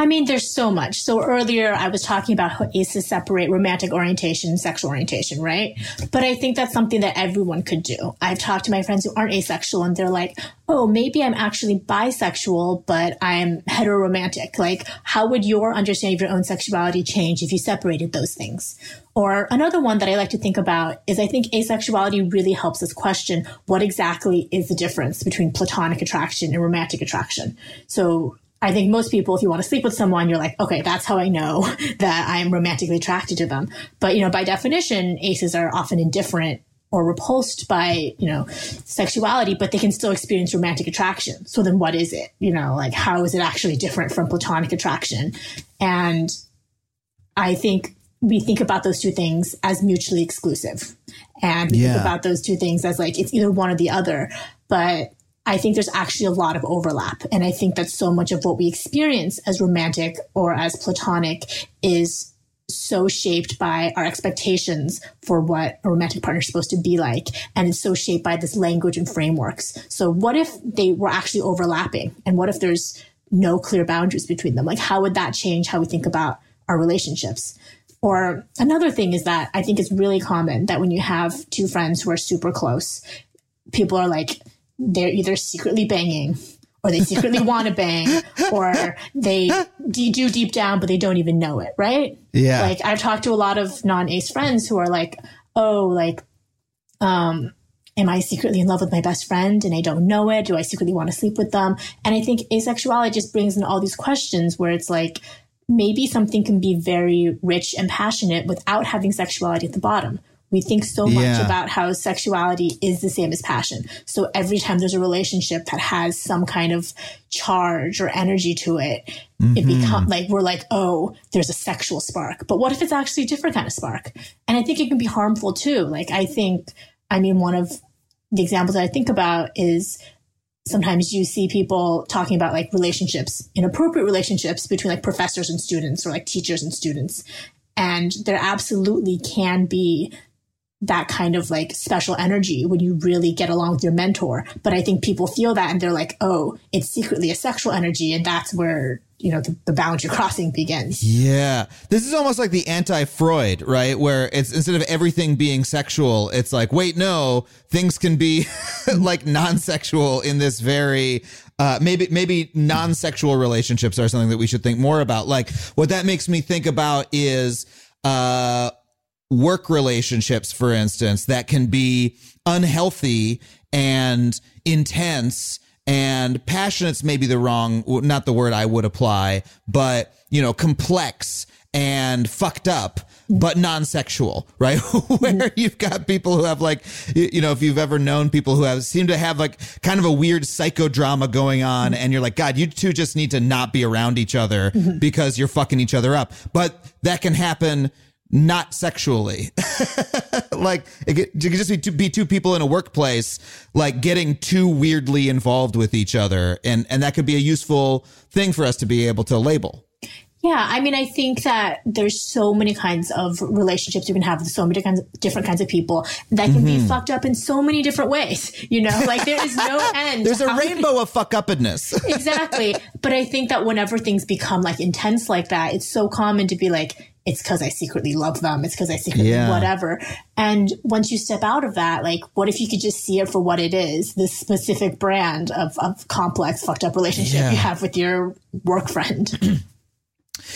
I mean, there's so much. So earlier I was talking about how aces separate romantic orientation and sexual orientation, right? But I think that's something that everyone could do. I've talked to my friends who aren't asexual and they're like, oh, maybe I'm actually bisexual, but I'm heteroromantic. Like, how would your understanding of your own sexuality change if you separated those things? Or another one that I like to think about is I think asexuality really helps us question what exactly is the difference between platonic attraction and romantic attraction. So I think most people, if you want to sleep with someone, you're like, okay, that's how I know that I'm romantically attracted to them. But, you know, by definition, aces are often indifferent or repulsed by, you know, sexuality, but they can still experience romantic attraction. So then what is it? You know, like how is it actually different from platonic attraction? And I think we think about those two things as mutually exclusive. And we yeah. think about those two things as like it's either one or the other. But I think there's actually a lot of overlap. And I think that so much of what we experience as romantic or as platonic is so shaped by our expectations for what a romantic partner is supposed to be like. And it's so shaped by this language and frameworks. So what if they were actually overlapping? And what if there's no clear boundaries between them? Like, how would that change how we think about our relationships? Or another thing is that I think it's really common that when you have two friends who are super close, people are like, they're either secretly banging or they secretly want to bang or they do deep down but they don't even know it right? Yeah. Like i've talked to a lot of non-ace friends who are like oh like um am i secretly in love with my best friend and i don't know it? Do i secretly want to sleep with them? And i think asexuality just brings in all these questions where it's like maybe something can be very rich and passionate without having sexuality at the bottom we think so much yeah. about how sexuality is the same as passion. So every time there's a relationship that has some kind of charge or energy to it, mm-hmm. it becomes like we're like, oh, there's a sexual spark. But what if it's actually a different kind of spark? And I think it can be harmful too. Like I think, I mean, one of the examples that I think about is sometimes you see people talking about like relationships, inappropriate relationships between like professors and students or like teachers and students. And there absolutely can be that kind of like special energy when you really get along with your mentor. But I think people feel that and they're like, oh, it's secretly a sexual energy. And that's where, you know, the, the boundary crossing begins. Yeah. This is almost like the anti Freud, right? Where it's instead of everything being sexual, it's like, wait, no, things can be like non sexual in this very uh, maybe maybe non-sexual relationships are something that we should think more about. Like what that makes me think about is uh, work relationships, for instance, that can be unhealthy and intense and passionate's maybe the wrong, not the word I would apply, but, you know, complex and fucked up. but non-sexual, right? Where mm-hmm. you've got people who have like, you know, if you've ever known people who have seem to have like kind of a weird psychodrama going on, mm-hmm. and you're like, God, you two just need to not be around each other mm-hmm. because you're fucking each other up. But that can happen not sexually. like it could, it could just be two, be two people in a workplace, like getting too weirdly involved with each other, and and that could be a useful thing for us to be able to label. Yeah, I mean, I think that there's so many kinds of relationships you can have with so many kinds of, different kinds of people that can be mm-hmm. fucked up in so many different ways. You know, like there is no end. There's a how many- rainbow of fuck upness. exactly. But I think that whenever things become like intense like that, it's so common to be like, it's because I secretly love them. It's because I secretly Yeah. whatever. And once you step out of that, like, what if you could just see it for what it is? This specific brand of, of complex, fucked up relationship Yeah. you have with your work friend.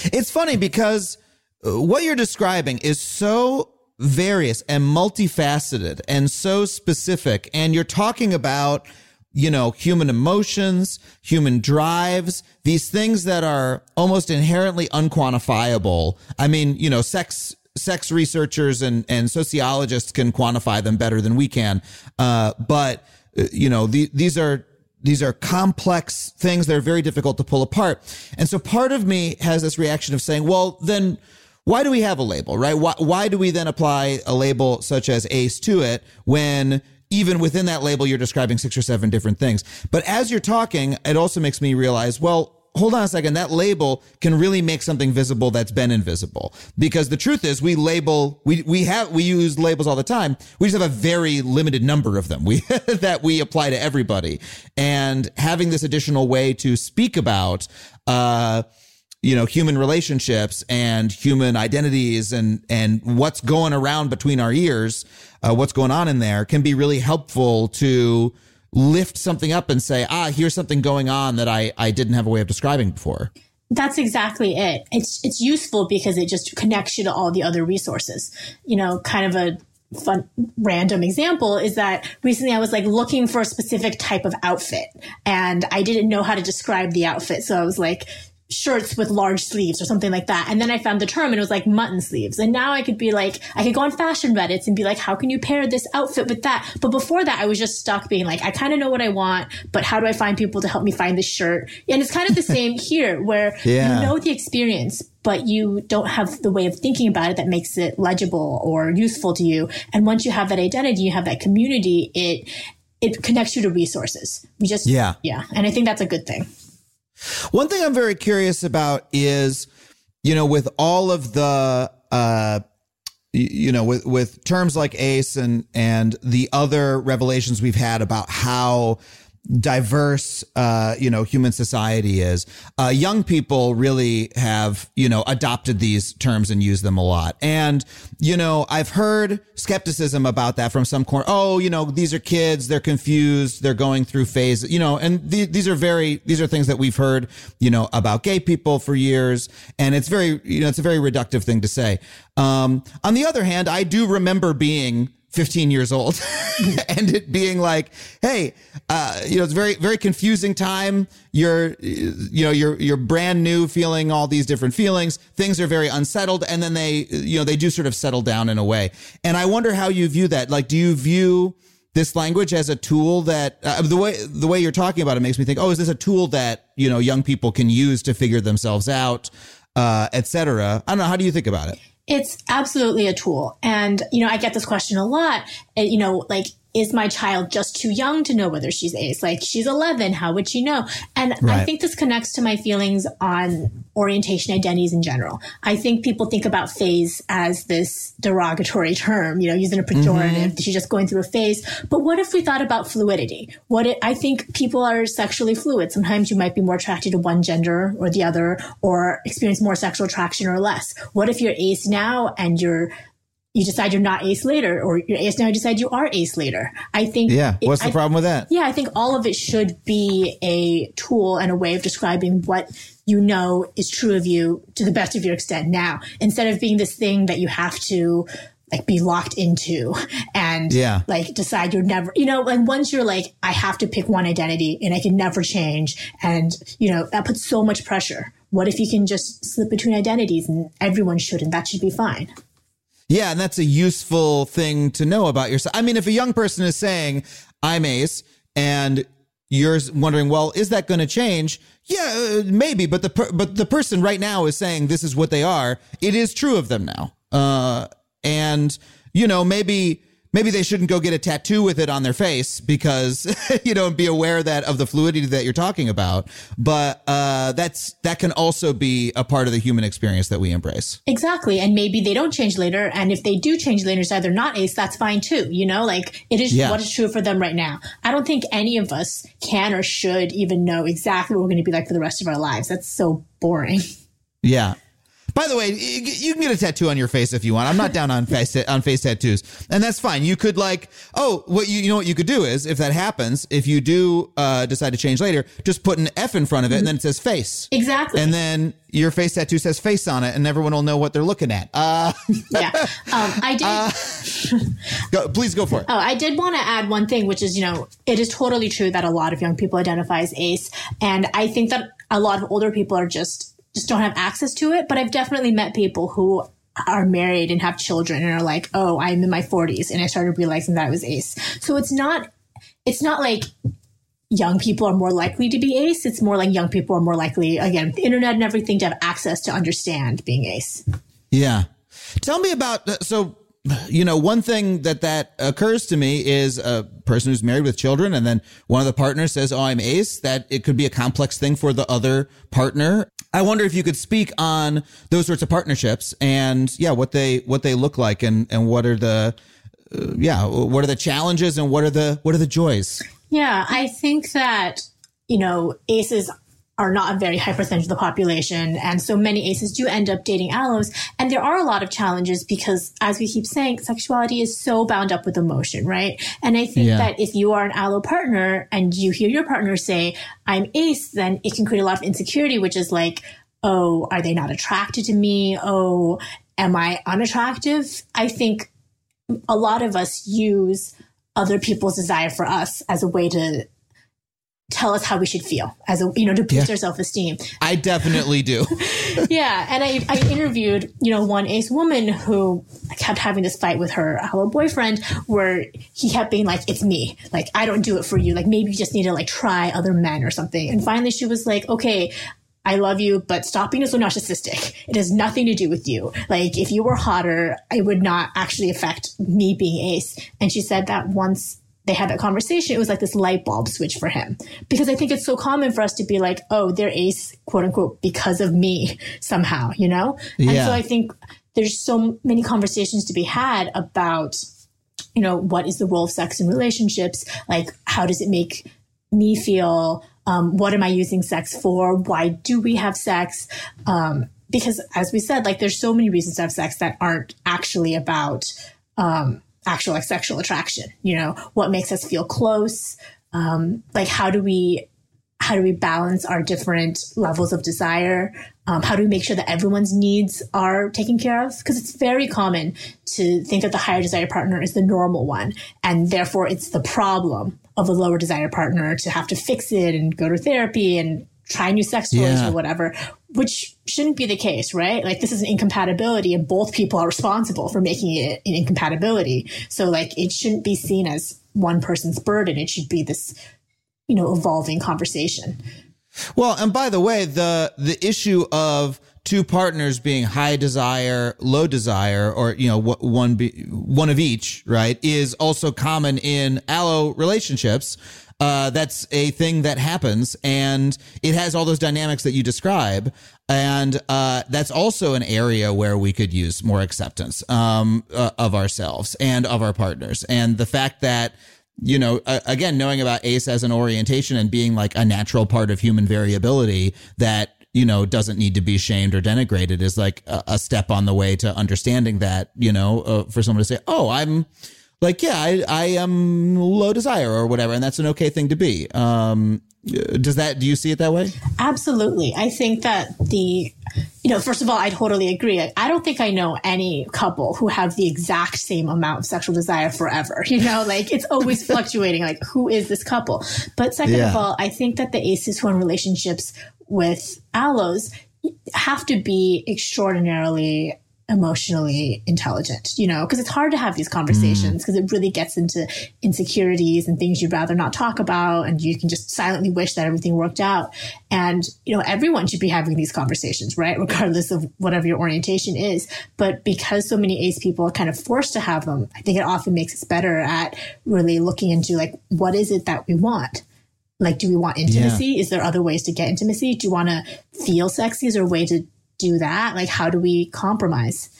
It's funny because uh, what you're describing is so various and multifaceted and so specific. And you're talking about, you know, human emotions, human drives, these things that are almost inherently unquantifiable. I mean, you know, sex sex researchers and, and sociologists can quantify them better than we can. Uh, but, uh, you know, the, these are these are complex things that are very difficult to pull apart. And so part of me has this reaction of saying, well, then why do we have a label, right? Why, why do we then apply a label such as ACE to it when even within that label, you're describing six or seven different things? But as you're talking, it also makes me realize, well, hold on a second. That label can really make something visible that's been invisible. Because the truth is we label, we, we have, we use labels all the time. We just have a very limited number of them we, that we apply to everybody. And having this additional way to speak about, uh, you know, human relationships and human identities and, and what's going around between our ears, uh, what's going on in there can be really helpful to, lift something up and say, ah, here's something going on that I, I didn't have a way of describing before. That's exactly it. It's it's useful because it just connects you to all the other resources. You know, kind of a fun random example is that recently I was like looking for a specific type of outfit and I didn't know how to describe the outfit. So I was like shirts with large sleeves or something like that. And then I found the term and it was like mutton sleeves. And now I could be like, I could go on fashion Reddits and be like, how can you pair this outfit with that? But before that, I was just stuck being like, I kind of know what I want, but how do I find people to help me find this shirt? And it's kind of the same here where Yeah. you know the experience, but you don't have the way of thinking about it that makes it legible or useful to you. And once you have that identity, you have that community, it, it connects you to resources. We just, Yeah. yeah. And I think that's a good thing. One thing I'm very curious about is, you know, with all of the, uh, you know, with, with terms like ACE and, and the other revelations we've had about how diverse, uh, you know, human society is, uh, young people really have, you know, adopted these terms and use them a lot. And, you know, I've heard skepticism about that from some corner. Oh, you know, these are kids. They're confused. They're going through phases, you know, and the, these are very, these are things that we've heard, you know, about gay people for years. And it's very, you know, it's a very reductive thing to say. Um, on the other hand, I do remember being 15 years old and it being like, Hey, uh, you know, it's very, very confusing time. You're, you know, you're, you're brand new feeling all these different feelings. Things are very unsettled. And then they, you know, they do sort of settle down in a way. And I wonder how you view that. Like, do you view this language as a tool that uh, the way, the way you're talking about it makes me think, Oh, is this a tool that, you know, young people can use to figure themselves out, uh, et cetera? I don't know. How do you think about it? It's absolutely a tool. And, you know, I get this question a lot. Uh, You know, like, is my child just too young to know whether she's ace? Like, she's 11. How would she know? And I think this connects to my feelings on orientation identities in general. I think people think about phase as this derogatory term, you know, using a pejorative. Mm-hmm. She's just going through a phase. But what if we thought about fluidity? What it, I think people are sexually fluid. Sometimes you might be more attracted to one gender or the other, or experience more sexual attraction or less. What if you're ace now and you're you decide you're not ace later, or you're ace now, you decide you are ace later. I think. Yeah. it- What's the I- problem with that? yeah, I think all of it should be a tool and a way of describing what you know is true of you to the best of your extent now, instead of being this thing that you have to like be locked into and Yeah. like decide you're never, you know, like once you're like, I have to pick one identity and I can never change. And, you know, that puts so much pressure. What if you can just slip between identities and everyone should, and that should be fine. Yeah, and that's a useful thing to know about yourself. I mean, if a young person is saying, I'm ace, and you're wondering, well, is that going to change? Yeah, uh, maybe, but the per- but the person right now is saying this is what they are. It is true of them now. Uh, and you know, maybe maybe they shouldn't go get a tattoo with it on their face because you know be aware that of the fluidity that you're talking about. But uh, that's that can also be a part of the human experience that we embrace. Exactly. And maybe they don't change later. And if they do change later so they're not ace that's fine too you know? Like it is yeah. what is true for them right now. I don't think any of us can or should even know exactly what we're going to be like for the rest of our lives. That's so boring. Yeah by the way, you can get a tattoo on your face if you want. I'm not down on face on face tattoos, and that's fine. You could like, oh, what you you know what you could do is if that happens, if you do uh, decide to change later, just put an F in front of it, and then it says face. Exactly. And then your face tattoo says face on it, and everyone will know what they're looking at. Uh, yeah, um, I did. Uh, go, please go for it. Oh, I did want to add one thing, which is you know it is totally true that a lot of young people identify as ace, and I think that a lot of older people are just just don't have access to it. But I've definitely met people who are married and have children and are like, oh, I'm in my 40s and I started realizing that I was ace. So it's not, it's not like young people are more likely to be ace. It's more like young people are more likely, again, the internet and everything to have access to understand being ace. Yeah. Tell me about, uh, so you know, one thing that that occurs to me is a person who's married with children, and then one of the partners says, "Oh, I'm ace." That it could be a complex thing for the other partner. I wonder if you could speak on those sorts of partnerships and yeah, what they what they look like and and what are the uh, yeah what are the challenges and what are the what are the joys. Yeah, I think that you know aces are not a very high percentage of the population. And so many aces do end up dating allos. And there are a lot of challenges because, as we keep saying, sexuality is so bound up with emotion, right? And I think yeah. that if you are an allo partner and you hear your partner say, I'm ace, then it can create a lot of insecurity, which is like, oh, are they not attracted to me? Oh, am I unattractive? I think a lot of us use other people's desire for us as a way to tell us how we should feel as a you know to boost yeah. our self-esteem i definitely do yeah and I, I interviewed you know one ace woman who kept having this fight with her allo boyfriend where he kept being like it's me like i don't do it for you like maybe you just need to like try other men or something and finally she was like okay I love you, but stop being so narcissistic. It has nothing to do with you. Like, if you were hotter, it would not actually affect me being ace. And she said that once they had that conversation, it was like this light bulb switch for him. Because I think it's so common for us to be like, oh, they're ace, quote unquote, because of me somehow, you know? Yeah. And so I think there's so many conversations to be had about, you know, what is the role of sex in relationships? Like, how does it make me feel? Um, what am I using sex for? Why do we have sex? Um, because as we said, like, there's so many reasons to have sex that aren't actually about, um, actual like sexual attraction you know what makes us feel close um, like how do we how do we balance our different levels of desire? Um, how do we make sure that everyone's needs are taken care of? Because it's very common to think that the higher desire partner is the normal one and therefore it's the problem of the lower desire partner to have to fix it and go to therapy and try new sex toys yeah. or whatever, which shouldn't be the case, right? Like this is an incompatibility and both people are responsible for making it an incompatibility. So like it shouldn't be seen as one person's burden. It should be this, you know, evolving conversation. Well, and by the way, the the issue of two partners being high desire, low desire, or you know one be, one of each, right, is also common in allo relationships. Uh, that's a thing that happens, and it has all those dynamics that you describe. And uh, that's also an area where we could use more acceptance um, uh, of ourselves and of our partners. And the fact that you know, again, knowing about ACE as an orientation and being like a natural part of human variability that you know, doesn't need to be shamed or denigrated is like a, a step on the way to understanding that, you know, uh, for someone to say, oh, I'm, like, yeah, I, I am low desire or whatever, and that's an okay thing to be. Um, does that, do you see it that way? Absolutely. I think that the, you know, first of all, I totally agree. I don't think I know any couple who have the exact same amount of sexual desire forever. You know, like it's always fluctuating. Like, who is this couple? But second yeah. of all, I think that the aces who are in relationships with allos have to be extraordinarily emotionally intelligent, you know, because it's hard to have these conversations because mm. it really gets into insecurities and things you'd rather not talk about. And you can just silently wish that everything worked out. And, you know, everyone should be having these conversations, right? Regardless of whatever your orientation is. But because so many ace people are kind of forced to have them, I think it often makes us better at really looking into like, what is it that we want? Like, do we want intimacy? Yeah. Is there other ways to get intimacy? Do you want to feel sexy? Is there a way to do that? Like, how do we compromise?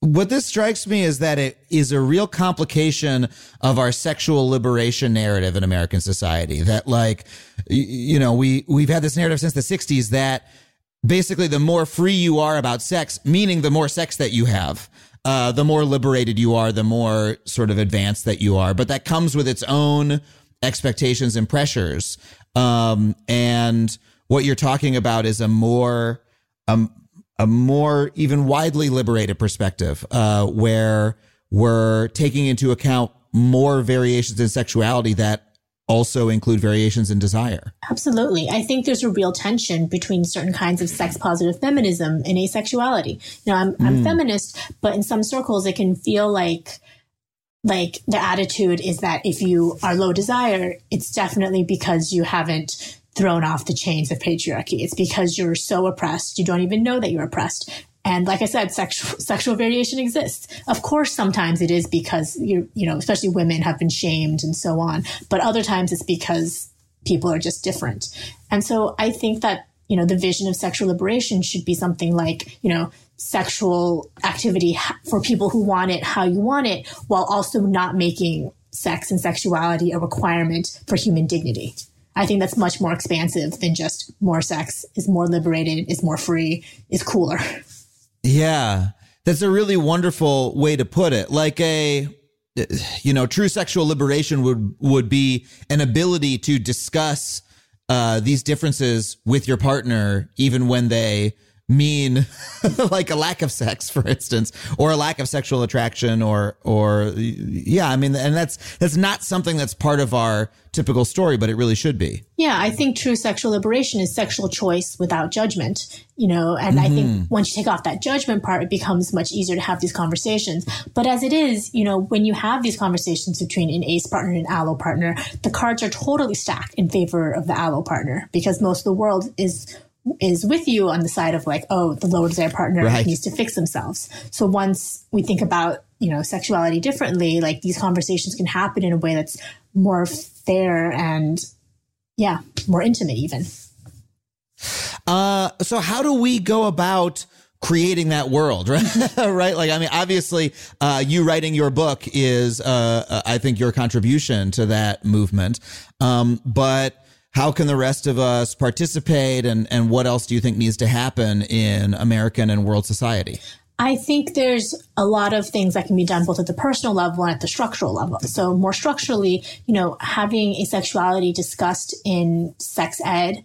What this strikes me is that it is a real complication of our sexual liberation narrative in American society. That, like, you know, we we've had this narrative since the '60s that basically the more free you are about sex, meaning the more sex that you have, uh, the more liberated you are, the more sort of advanced that you are. But that comes with its own expectations and pressures. Um, and what you're talking about is a more, um, a more even widely liberated perspective, uh, where we're taking into account more variations in sexuality that also include variations in desire. Absolutely. I think there's a real tension between certain kinds of sex positive feminism and asexuality. You know, I'm, I'm mm. feminist, but in some circles it can feel like like the attitude is that if you are low desire, it's definitely because you haven't thrown off the chains of patriarchy. It's because you're so oppressed, you don't even know that you're oppressed. And like I said, sexual sexual variation exists. Of course, sometimes it is because you you know, especially women have been shamed and so on. But other times it's because people are just different. And so I think that you know the vision of sexual liberation should be something like you know sexual activity for people who want it how you want it while also not making sex and sexuality a requirement for human dignity. I think that's much more expansive than just more sex is more liberated, is more free, is cooler. Yeah. That's a really wonderful way to put it. Like a you know, true sexual liberation would would be an ability to discuss uh, these differences with your partner, even when they mean like a lack of sex for instance or a lack of sexual attraction or or yeah i mean and that's that's not something that's part of our typical story but it really should be yeah i think true sexual liberation is sexual choice without judgment you know and mm-hmm. i think mm-hmm. once you take off that judgment part it becomes much easier to have these conversations but as it is you know when you have these conversations between an ace partner and an allo partner the cards are totally stacked in favor of the allo partner because most of the world is is with you on the side of like, oh, the lower desire partner right. needs to fix themselves. So once we think about, you know, sexuality differently, like these conversations can happen in a way that's more fair and yeah, more intimate even. Uh, so how do we go about creating that world, right? right? Like, I mean, obviously, uh, you writing your book is, uh, uh, I think your contribution to that movement. Um, but how can the rest of us participate and, and what else do you think needs to happen in American and world society? I think there's a lot of things that can be done both at the personal level and at the structural level. So more structurally, you know, having asexuality discussed in sex ed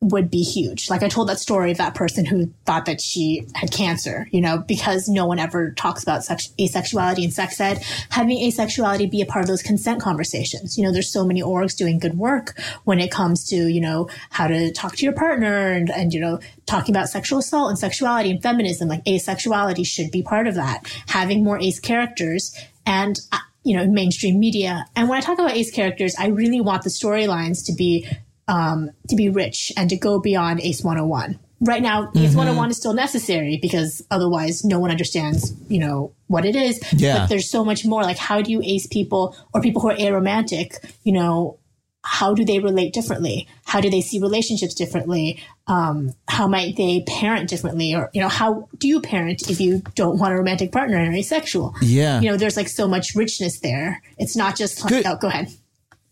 would be huge. Like I told that story of that person who thought that she had cancer, you know, because no one ever talks about sex- asexuality and sex ed. Having asexuality be a part of those consent conversations. You know, there's so many orgs doing good work when it comes to, you know, how to talk to your partner and, and, you know, talking about sexual assault and sexuality and feminism. Like asexuality should be part of that. Having more ace characters and, uh, you know, mainstream media. And when I talk about ace characters, I really want the storylines to be um, to be rich and to go beyond ACE 101. Right now, mm-hmm. ACE 101 is still necessary because otherwise no one understands, you know, what it is. Yeah. But there's so much more. Like, how do you ace people or people who are aromantic, you know, how do they relate differently? How do they see relationships differently? Um, how might they parent differently? Or, you know, how do you parent if you don't want a romantic partner and are asexual? Yeah. You know, there's like so much richness there. It's not just, like, oh, go ahead.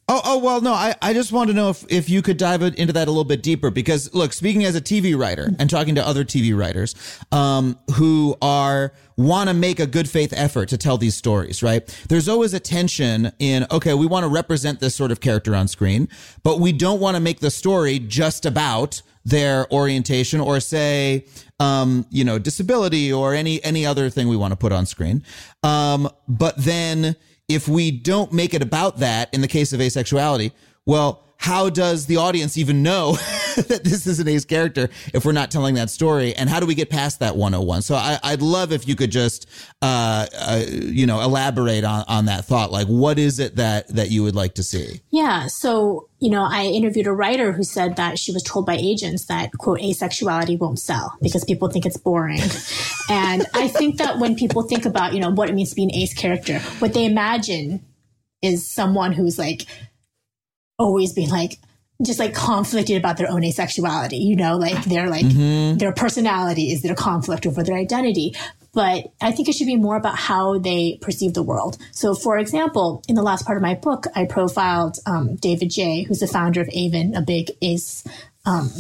Oh, oh well, no. I, I just want to know if, if you could dive into that a little bit deeper because, look, speaking as a TV writer and talking to other TV writers um, who are want to make a good faith effort to tell these stories, right? There's always a tension in okay, we want to represent this sort of character on screen, but we don't want to make the story just about their orientation or say, um, you know, disability or any any other thing we want to put on screen. Um, but then if we don't make it about that in the case of asexuality, well, how does the audience even know that this is an ace character if we're not telling that story? And how do we get past that 101? So I, would love if you could just, uh, uh, you know, elaborate on, on that thought. Like, what is it that, that you would like to see? Yeah. So, you know, I interviewed a writer who said that she was told by agents that, quote, asexuality won't sell because people think it's boring. and I think that when people think about, you know, what it means to be an ace character, what they imagine is someone who's like, always being like just like conflicted about their own asexuality, you know, like their like mm-hmm. their personality is their conflict over their identity. But I think it should be more about how they perceive the world. So, for example, in the last part of my book, I profiled um, David Jay, who's the founder of Aven, a big ace um,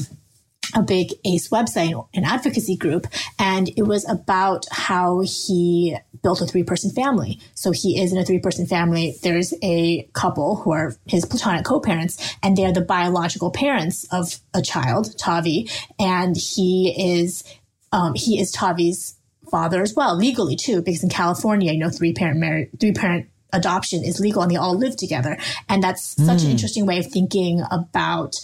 a big ACE website, an advocacy group, and it was about how he built a three person family. So he is in a three person family. There's a couple who are his platonic co parents, and they're the biological parents of a child, Tavi, and he is um, he is Tavi's father as well, legally too, because in California, you know, three parent marriage, three parent adoption is legal and they all live together. And that's mm. such an hmm. interesting way of thinking about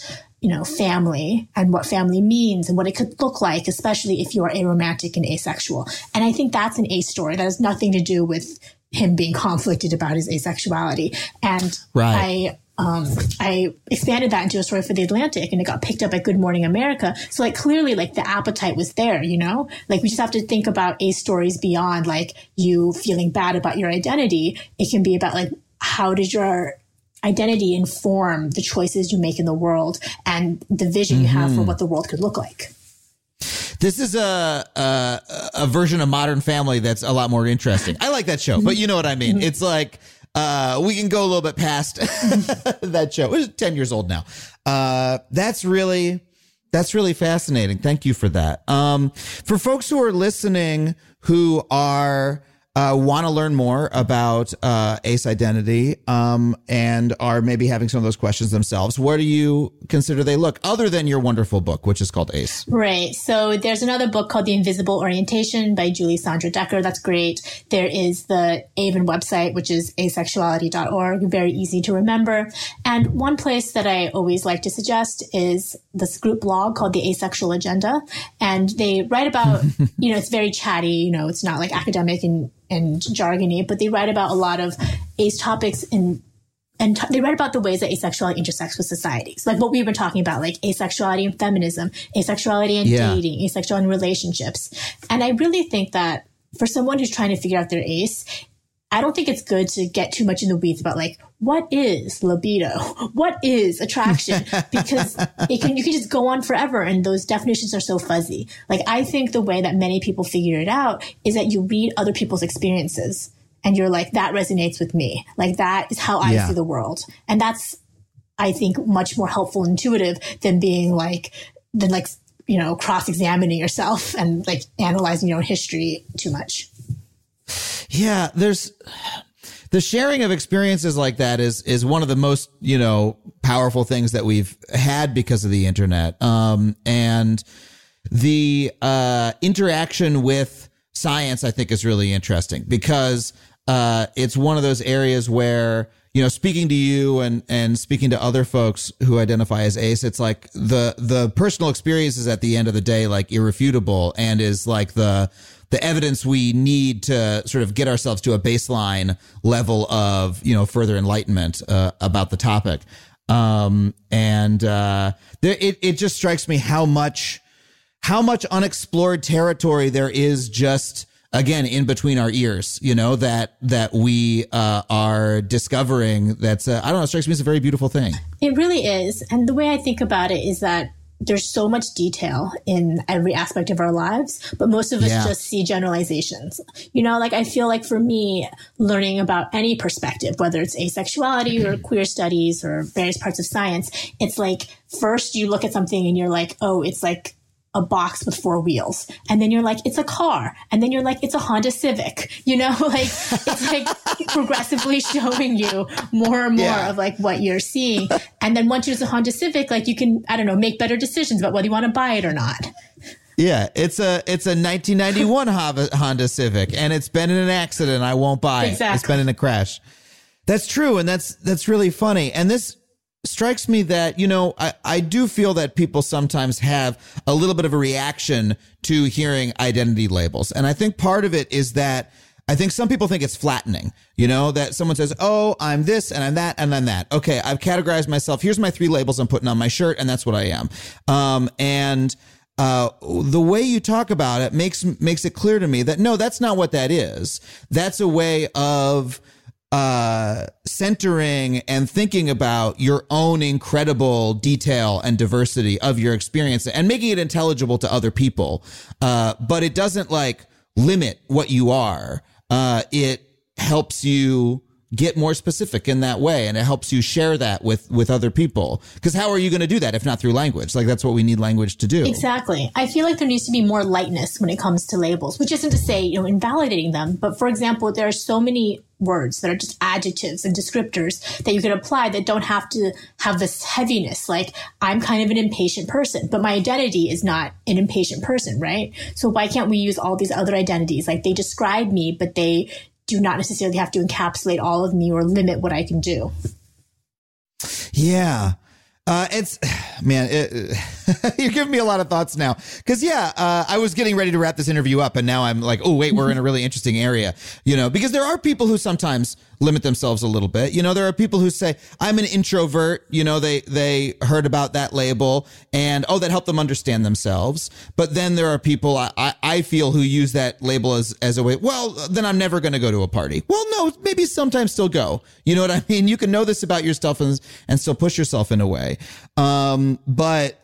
you know, family and what family means and what it could look like, especially if you are aromantic and asexual. And I think that's an ace story. That has nothing to do with him being conflicted about his asexuality. And right. I, um, I expanded that into a story for the Atlantic and it got picked up at Good Morning America. So like clearly like the appetite was there, you know, like we just have to think about ace stories beyond like you feeling bad about your identity. It can be about like, how did your identity inform the choices you make in the world and the vision mm-hmm. you have for mm-hmm. what the world could look like. This is a, a, a version of Modern Family that's a lot more interesting. I like that show, but you know what I mean. Mm-hmm. It's like uh, we can go a little bit past that show. It's ten years old now. Uh, that's really that's really fascinating. Thank you for that. Um, for folks who are listening who are uh, want to learn more about uh, Ace Identity um, and are maybe having some of those questions themselves, where do you consider they look other than your wonderful book, which is called Ace? Right. So there's another book called The Invisible Orientation by Julie Sondra Decker. That's great. There is the Aven website, which is asexuality.org, very easy to remember. And one place that I always like to suggest is this group blog called The Asexual Agenda. And they write about, you know, it's very chatty, you know, it's not like academic and and jargony, but they write about a lot of ace topics in and t- they write about the ways that asexuality intersects with societies, like what we've been talking about, like asexuality and feminism, asexuality and yeah. dating, asexuality and relationships. And I really think that for someone who's trying to figure out their ace, I don't think it's good to get too much in the weeds about like what is libido, what is attraction, because it can you can just go on forever, and those definitions are so fuzzy. Like I think the way that many people figure it out is that you read other people's experiences, and you're like that resonates with me. Like that is how I yeah. see the world, and that's I think much more helpful, and intuitive than being like than like you know cross examining yourself and like analyzing your own history too much. Yeah, there's the sharing of experiences like that is is one of the most you know powerful things that we've had because of the internet. Um, and the uh, interaction with science, I think, is really interesting because uh, it's one of those areas where you know, speaking to you and and speaking to other folks who identify as ace, it's like the the personal experience is at the end of the day like irrefutable and is like the the evidence we need to sort of get ourselves to a baseline level of you know further enlightenment uh, about the topic. Um, and uh, there, it, it just strikes me how much how much unexplored territory there is just again in between our ears you know that that we uh, are discovering that's uh, i don't know strikes me as a very beautiful thing. It really is. And the way i think about it is that there's so much detail in every aspect of our lives, but most of us yeah. just see generalizations. You know, like I feel like for me, learning about any perspective, whether it's asexuality or mm-hmm. queer studies or various parts of science, it's like first you look at something and you're like, oh, it's like a box with four wheels. And then you're like, it's a car. And then you're like, it's a Honda Civic. You know, like it's like progressively showing you more and more yeah. of like what you're seeing. And then once you're a Honda Civic, like you can, I don't know, make better decisions about whether you want to buy it or not. Yeah, it's a it's a 1991 Honda Civic, and it's been in an accident. I won't buy it. It's been in a crash. That's true, and that's that's really funny. And this strikes me that, you know, I, I do feel that people sometimes have a little bit of a reaction to hearing identity labels. And I think part of it is that I think some people think it's flattening, you know, that someone says, Oh, I'm this and I'm that and I'm that. Okay. I've categorized myself. Here's my three labels I'm putting on my shirt. And that's what I am. Um, and, uh, the way you talk about it makes, makes it clear to me that no, that's not what that is. That's a way of, uh, centering and thinking about your own incredible detail and diversity of your experience and making it intelligible to other people. Uh, but it doesn't like limit what you are. Uh, it helps you get more specific in that way and it helps you share that with with other people. Because how are you going to do that if not through language? Like that's what we need language to do. Exactly. I feel like there needs to be more lightness when it comes to labels which isn't to say you know invalidating them but for example there are so many words that are just adjectives and descriptors that you can apply that don't have to have this heaviness like i'm kind of an impatient person but my identity is not an impatient person right? So why can't we use all these other identities? Like they describe me but they do not necessarily have to encapsulate all of me or limit what I can do. Yeah. Uh, it's man, it, you're giving me a lot of thoughts now. Because yeah, uh, I was getting ready to wrap this interview up, and now I'm like, oh wait, we're in a really interesting area, you know. Because there are people who sometimes limit themselves a little bit. You know, there are people who say, I'm an introvert. You know, they they heard about that label, and oh, that helped them understand themselves. But then there are people I I, I feel who use that label as as a way. Well, then I'm never going to go to a party. Well, no, maybe sometimes still go. You know what I mean? You can know this about yourself and and still push yourself in a way. Um, but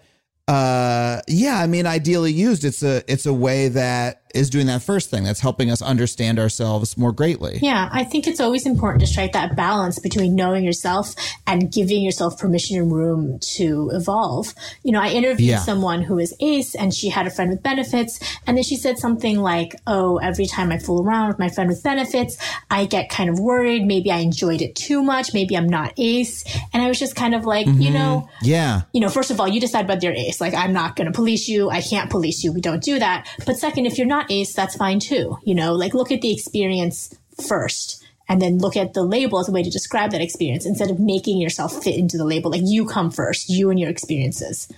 uh, yeah, I mean, ideally used, it's a it's a way that is doing that first thing that's helping us understand ourselves more greatly. Yeah, I think it's always important to strike that balance between knowing yourself and giving yourself permission and room to evolve. You know, I interviewed yeah. someone who is ace and she had a friend with benefits and then she said something like, "Oh, every time I fool around with my friend with benefits, I get kind of worried, maybe I enjoyed it too much, maybe I'm not ace." And I was just kind of like, mm-hmm. you know, yeah. You know, first of all, you decide whether you're ace. Like I'm not going to police you. I can't police you. We don't do that. But second, if you're not not ace, that's fine too. You know, like look at the experience first and then look at the label as a way to describe that experience instead of making yourself fit into the label. Like you come first, you and your experiences.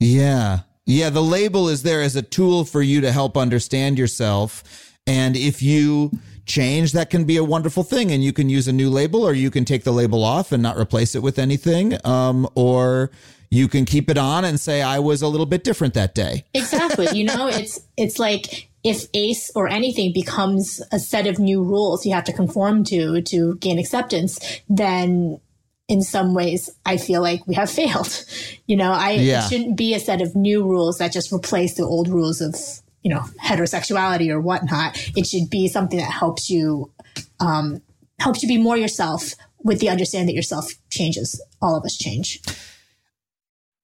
Yeah. Yeah. The label is there as a tool for you to help understand yourself. And if you change, that can be a wonderful thing. And you can use a new label or you can take the label off and not replace it with anything. Um, or you can keep it on and say I was a little bit different that day. Exactly. You know, it's it's like if ACE or anything becomes a set of new rules you have to conform to to gain acceptance, then in some ways I feel like we have failed. You know, I yeah. it shouldn't be a set of new rules that just replace the old rules of you know heterosexuality or whatnot. It should be something that helps you um, helps you be more yourself with the understanding that yourself changes. All of us change.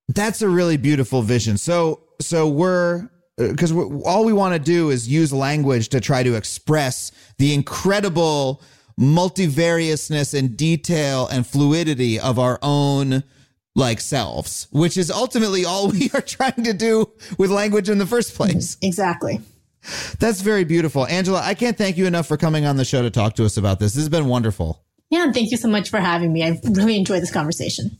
That's a really beautiful vision. So, so we're because uh, all we want to do is use language to try to express the incredible multivariousness and detail and fluidity of our own like selves, which is ultimately all we are trying to do with language in the first place. Exactly. That's very beautiful. Angela, I can't thank you enough for coming on the show to talk to us about this. This has been wonderful. Yeah, and thank you so much for having me. I've really enjoyed this conversation.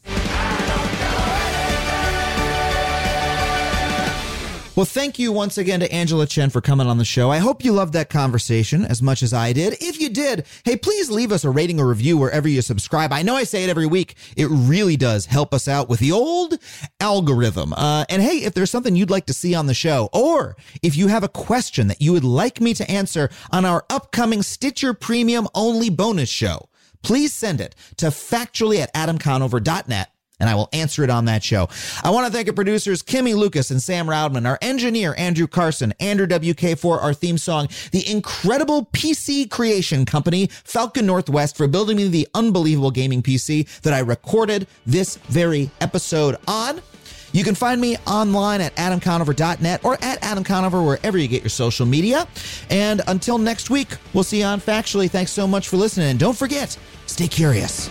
Well, thank you once again to Angela Chen for coming on the show. I hope you loved that conversation as much as I did. If you did, hey, please leave us a rating or review wherever you subscribe. I know I say it every week. It really does help us out with the old algorithm. Uh, and hey, if there's something you'd like to see on the show, or if you have a question that you would like me to answer on our upcoming Stitcher Premium only bonus show, please send it to factually at adamconover.net and I will answer it on that show. I want to thank our producers, Kimmy Lucas and Sam Roudman, our engineer, Andrew Carson, Andrew WK for our theme song, the incredible PC creation company, Falcon Northwest, for building me the unbelievable gaming PC that I recorded this very episode on. You can find me online at adamconover.net or at adamconover wherever you get your social media. And until next week, we'll see you on Factually. Thanks so much for listening. And don't forget, stay curious.